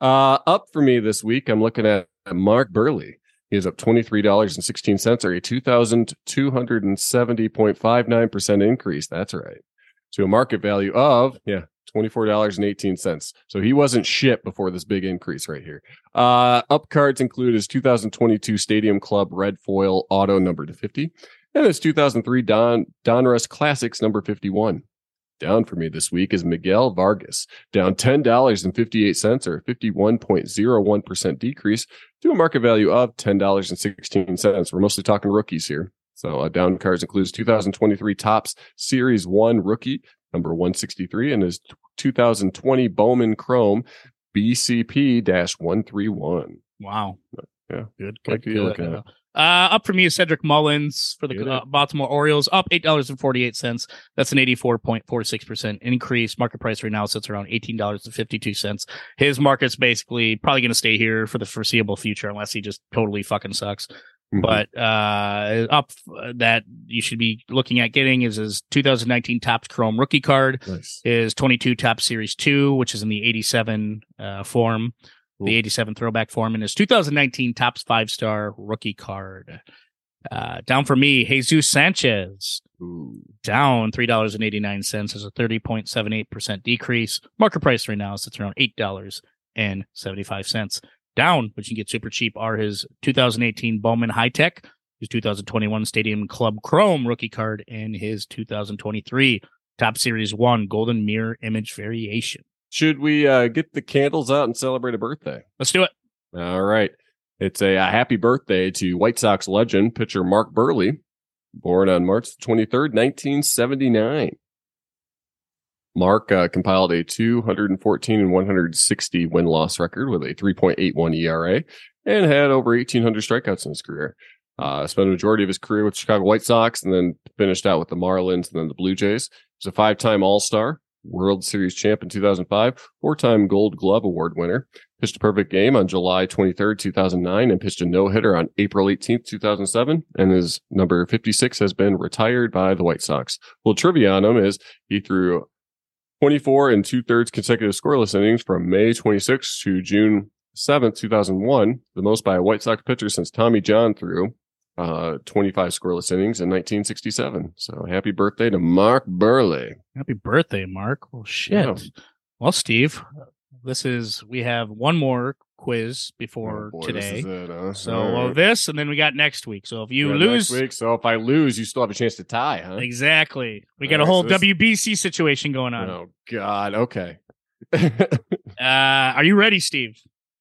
[SPEAKER 4] Uh, up for me this week, I'm looking at Mark Buehrle. He is up $23.16 or a 2,270.59% increase. That's right. To a market value of, yeah, $24.18. So he wasn't shit before this big increase right here. Uh, up cards include his 2022 Stadium Club Red Foil Auto number to 50 and his 2003 Don Donruss Classics number 51. Down for me this week is Miguel Vargas, down $10.58 or 51.01% decrease to a market value of $10.16. We're mostly talking rookies here. So uh, down cards includes 2023 Topps Series 1 rookie, number 163, and his 2020 Bowman Chrome BCP 131.
[SPEAKER 5] Wow.
[SPEAKER 4] Yeah.
[SPEAKER 5] Good.
[SPEAKER 4] Like
[SPEAKER 5] Good.
[SPEAKER 4] you
[SPEAKER 5] good. Uh, up for me is Cedric Mullins for the uh. Baltimore Orioles, up eight dollars and forty eight cents. That's an eighty four point four six percent increase. Market price right now sits around eighteen dollars and fifty two cents. His market's basically probably going to stay here for the foreseeable future unless he just totally fucking sucks.
[SPEAKER 4] Mhm.
[SPEAKER 5] But uh, up uh, that you should be looking at getting is his 2019 Topps Chrome rookie card,
[SPEAKER 4] nice.
[SPEAKER 5] his 22 Topps Series 2, which is in the 87 uh, form, the 87 throwback form, and his 2019 Topps five star rookie card. Uh, down for me, Jesus Sanchez,
[SPEAKER 4] Ooh.
[SPEAKER 5] down three dollars and eighty nine cents is a thirty point seven eight percent decrease. Market price right now sits around eight dollars and seventy five cents. Down, which you can get super cheap, are his 2018 Bowman High Tech, his 2021 Stadium Club Chrome rookie card, and his 2023 Topps Series One Golden Mirror Image Variation.
[SPEAKER 4] Should we uh, get the candles out and celebrate a birthday?
[SPEAKER 5] Let's do it.
[SPEAKER 4] All right. It's a, a happy birthday to White Sox legend pitcher Mark Buehrle, born on March 23rd, 1979. Mark uh, compiled a 214 and 160 win loss record with a 3.81 ERA and had over 1,800 strikeouts in his career. Uh, spent a majority of his career with Chicago White Sox and then finished out with the Marlins and then the Blue Jays. He's a five time All Star, World Series champ in 2005, four time Gold Glove Award winner. Pitched a perfect game on July 23rd, 2009, and pitched a no hitter on April 18th, 2007. And his number 56 has been retired by the White Sox. Well, trivia on him is he threw 24 and two thirds consecutive scoreless innings from May 26th to June 7th, 2001, the most by a White Sox pitcher since Tommy John threw uh, 25 scoreless innings in 1967. So happy birthday to Mark Buehrle.
[SPEAKER 5] Happy birthday, Mark. Well, shit.
[SPEAKER 4] Yeah.
[SPEAKER 5] Well, Steve, this is we have one more quiz before
[SPEAKER 4] Oh, boy,
[SPEAKER 5] today.
[SPEAKER 4] is it, huh?
[SPEAKER 5] So well, this, and then we got next week. So if you
[SPEAKER 4] Yeah,
[SPEAKER 5] lose,
[SPEAKER 4] next week, so if I lose, you still have a chance to tie, huh?
[SPEAKER 5] exactly, we got
[SPEAKER 4] All
[SPEAKER 5] a whole
[SPEAKER 4] so this-
[SPEAKER 5] WBC situation going on.
[SPEAKER 4] Oh God. Okay.
[SPEAKER 5] Uh, are you ready, Steve?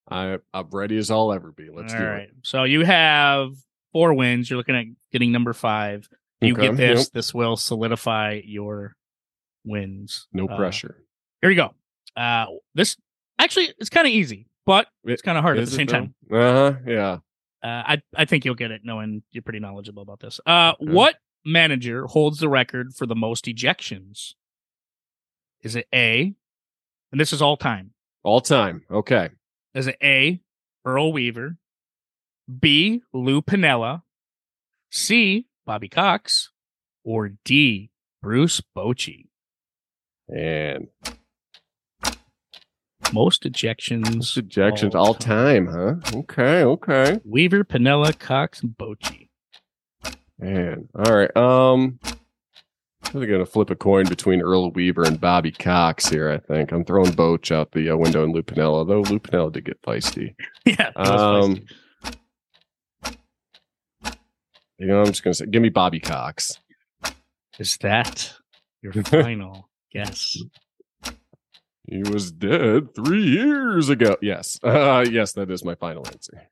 [SPEAKER 4] I I'm ready as I'll ever be. Let's
[SPEAKER 5] All
[SPEAKER 4] do
[SPEAKER 5] right. So you have four wins. You're looking at getting number five.
[SPEAKER 4] it.
[SPEAKER 5] You
[SPEAKER 4] Okay,
[SPEAKER 5] get this.
[SPEAKER 4] yep.
[SPEAKER 5] This will solidify your wins.
[SPEAKER 4] No
[SPEAKER 5] Uh,
[SPEAKER 4] pressure.
[SPEAKER 5] here we go. Uh, this actually it's kind of easy, but it's kind of hard at the same time.
[SPEAKER 4] Uh huh. Yeah.
[SPEAKER 5] Uh, I I think you'll get it, knowing you're pretty knowledgeable about this. Uh,
[SPEAKER 4] Okay.
[SPEAKER 5] what manager holds the record for the most ejections? Is it A? And this is all time.
[SPEAKER 4] All time. Okay.
[SPEAKER 5] Is it A? Earl Weaver, B. Lou Piniella, C. Bobby Cox, or D. Bruce Bochy?
[SPEAKER 4] And
[SPEAKER 5] Most ejections.
[SPEAKER 4] ejections all time, huh? Okay. Okay.
[SPEAKER 5] Weaver, Piniella, Cox, and Bochy.
[SPEAKER 4] Man. All right. Um. I'm gonna flip a coin between Earl Weaver and Bobby Cox here. I think I'm throwing Boach out the uh, window and Lou Piniella, though Lou Piniella did get feisty.
[SPEAKER 5] yeah.
[SPEAKER 4] Um,
[SPEAKER 5] feisty.
[SPEAKER 4] You know, I'm just gonna say, give me Bobby Cox.
[SPEAKER 5] Is that your final guess?
[SPEAKER 4] He was dead three years ago. Yes. Uh, yes, that is my final answer.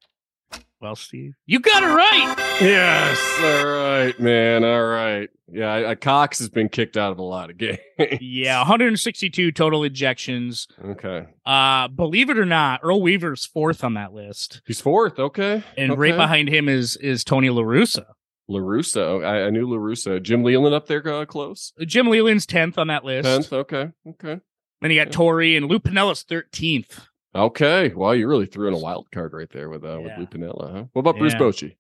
[SPEAKER 5] Well, Steve, you got it right.
[SPEAKER 4] Yes. All right, man. All right. Yeah, I, I, Cox has been kicked out of a lot of games.
[SPEAKER 5] Yeah, 162 total ejections.
[SPEAKER 4] Okay.
[SPEAKER 5] Uh, believe it or not, Earl Weaver's fourth on that list,
[SPEAKER 4] He's fourth. Okay.
[SPEAKER 5] and
[SPEAKER 4] okay.
[SPEAKER 5] right behind him is is Tony La Russa.
[SPEAKER 4] LaRusso. I, I knew LaRusso. Jim Leyland up there uh, close.
[SPEAKER 5] Jim Leyland's tenth on that list.
[SPEAKER 4] Tenth. Okay. Okay.
[SPEAKER 5] Then you got Torre and Lou Piniella's thirteenth.
[SPEAKER 4] Okay. Wow, you really threw in a wild card right there with uh,
[SPEAKER 5] Yeah.
[SPEAKER 4] with Lou Piniella, huh? What about Bruce
[SPEAKER 5] Yeah.
[SPEAKER 4] Bochy?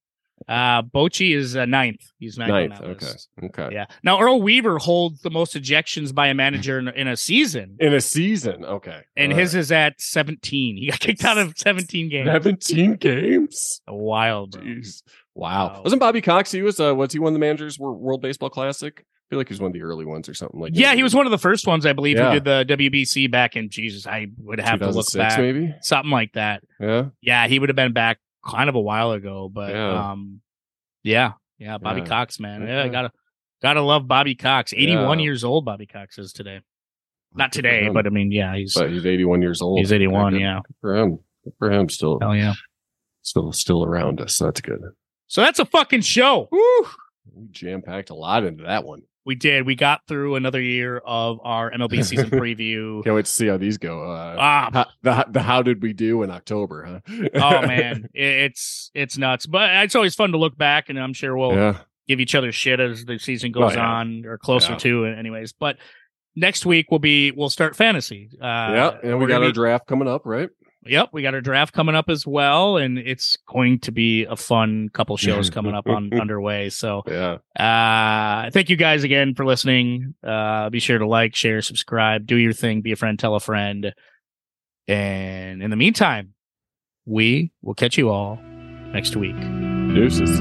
[SPEAKER 5] Uh, Bochy is uh, ninth. He's ninth,
[SPEAKER 4] Ninth. Okay.
[SPEAKER 5] list.
[SPEAKER 4] Okay.
[SPEAKER 5] Yeah. Now Earl Weaver holds the most ejections by a manager in, in a season,
[SPEAKER 4] In a season. Okay.
[SPEAKER 5] and
[SPEAKER 4] All
[SPEAKER 5] his is at seventeen. He got kicked out of seventeen games.
[SPEAKER 4] 17 games.
[SPEAKER 5] Wild.
[SPEAKER 4] Wow.
[SPEAKER 5] Wow.
[SPEAKER 4] Wasn't Bobby Cox? He was, uh, was he one of the managers World Baseball Classic? I feel like he was one of the early ones or something like
[SPEAKER 5] Yeah,
[SPEAKER 4] that.
[SPEAKER 5] he was one of the first ones, I believe,
[SPEAKER 4] Yeah.
[SPEAKER 5] who did the WBC back in Jesus. I would have to look back,
[SPEAKER 4] maybe.
[SPEAKER 5] something like that.
[SPEAKER 4] Yeah.
[SPEAKER 5] Yeah, he would have been back kind of a while ago, but
[SPEAKER 4] Yeah.
[SPEAKER 5] um, yeah, yeah, Bobby
[SPEAKER 4] Yeah.
[SPEAKER 5] Cox, man, yeah,
[SPEAKER 4] Okay.
[SPEAKER 5] gotta Gotta love Bobby Cox. 81
[SPEAKER 4] Yeah.
[SPEAKER 5] years old, Bobby Cox is today. Not today, but I mean, yeah, he's
[SPEAKER 4] but he's 81 years old.
[SPEAKER 5] he's 81.
[SPEAKER 4] Good-
[SPEAKER 5] Yeah.
[SPEAKER 4] Good for him. Good for him. Still,
[SPEAKER 5] Hell yeah.
[SPEAKER 4] still, still around us. That's good.
[SPEAKER 5] So that's a fucking show.
[SPEAKER 4] Woo! We jam packed a lot into that one.
[SPEAKER 5] We did. We got through another year of our MLB season preview.
[SPEAKER 4] Can't wait to see how these go. Uh,
[SPEAKER 5] Ah,
[SPEAKER 4] how, the, the how did we do in October, huh?
[SPEAKER 5] oh man, it's it's nuts. But it's always fun to look back, and I'm sure we'll
[SPEAKER 4] yeah.
[SPEAKER 5] give each other shit as the season goes
[SPEAKER 4] Oh, yeah.
[SPEAKER 5] on, or closer
[SPEAKER 4] Yeah.
[SPEAKER 5] to, anyways. But next week we'll be we'll start fantasy. Uh,
[SPEAKER 4] yeah. And we got our
[SPEAKER 5] be-
[SPEAKER 4] draft coming up, right?
[SPEAKER 5] Yep, we got our draft coming up as well, and it's going to be a fun couple shows coming up on underway. So,
[SPEAKER 4] Yeah.
[SPEAKER 5] uh, thank you guys again for listening. Uh, be sure to like, share, subscribe, do your thing, be a friend, tell a friend, and in the meantime, we will catch you all next week.
[SPEAKER 4] Deuces.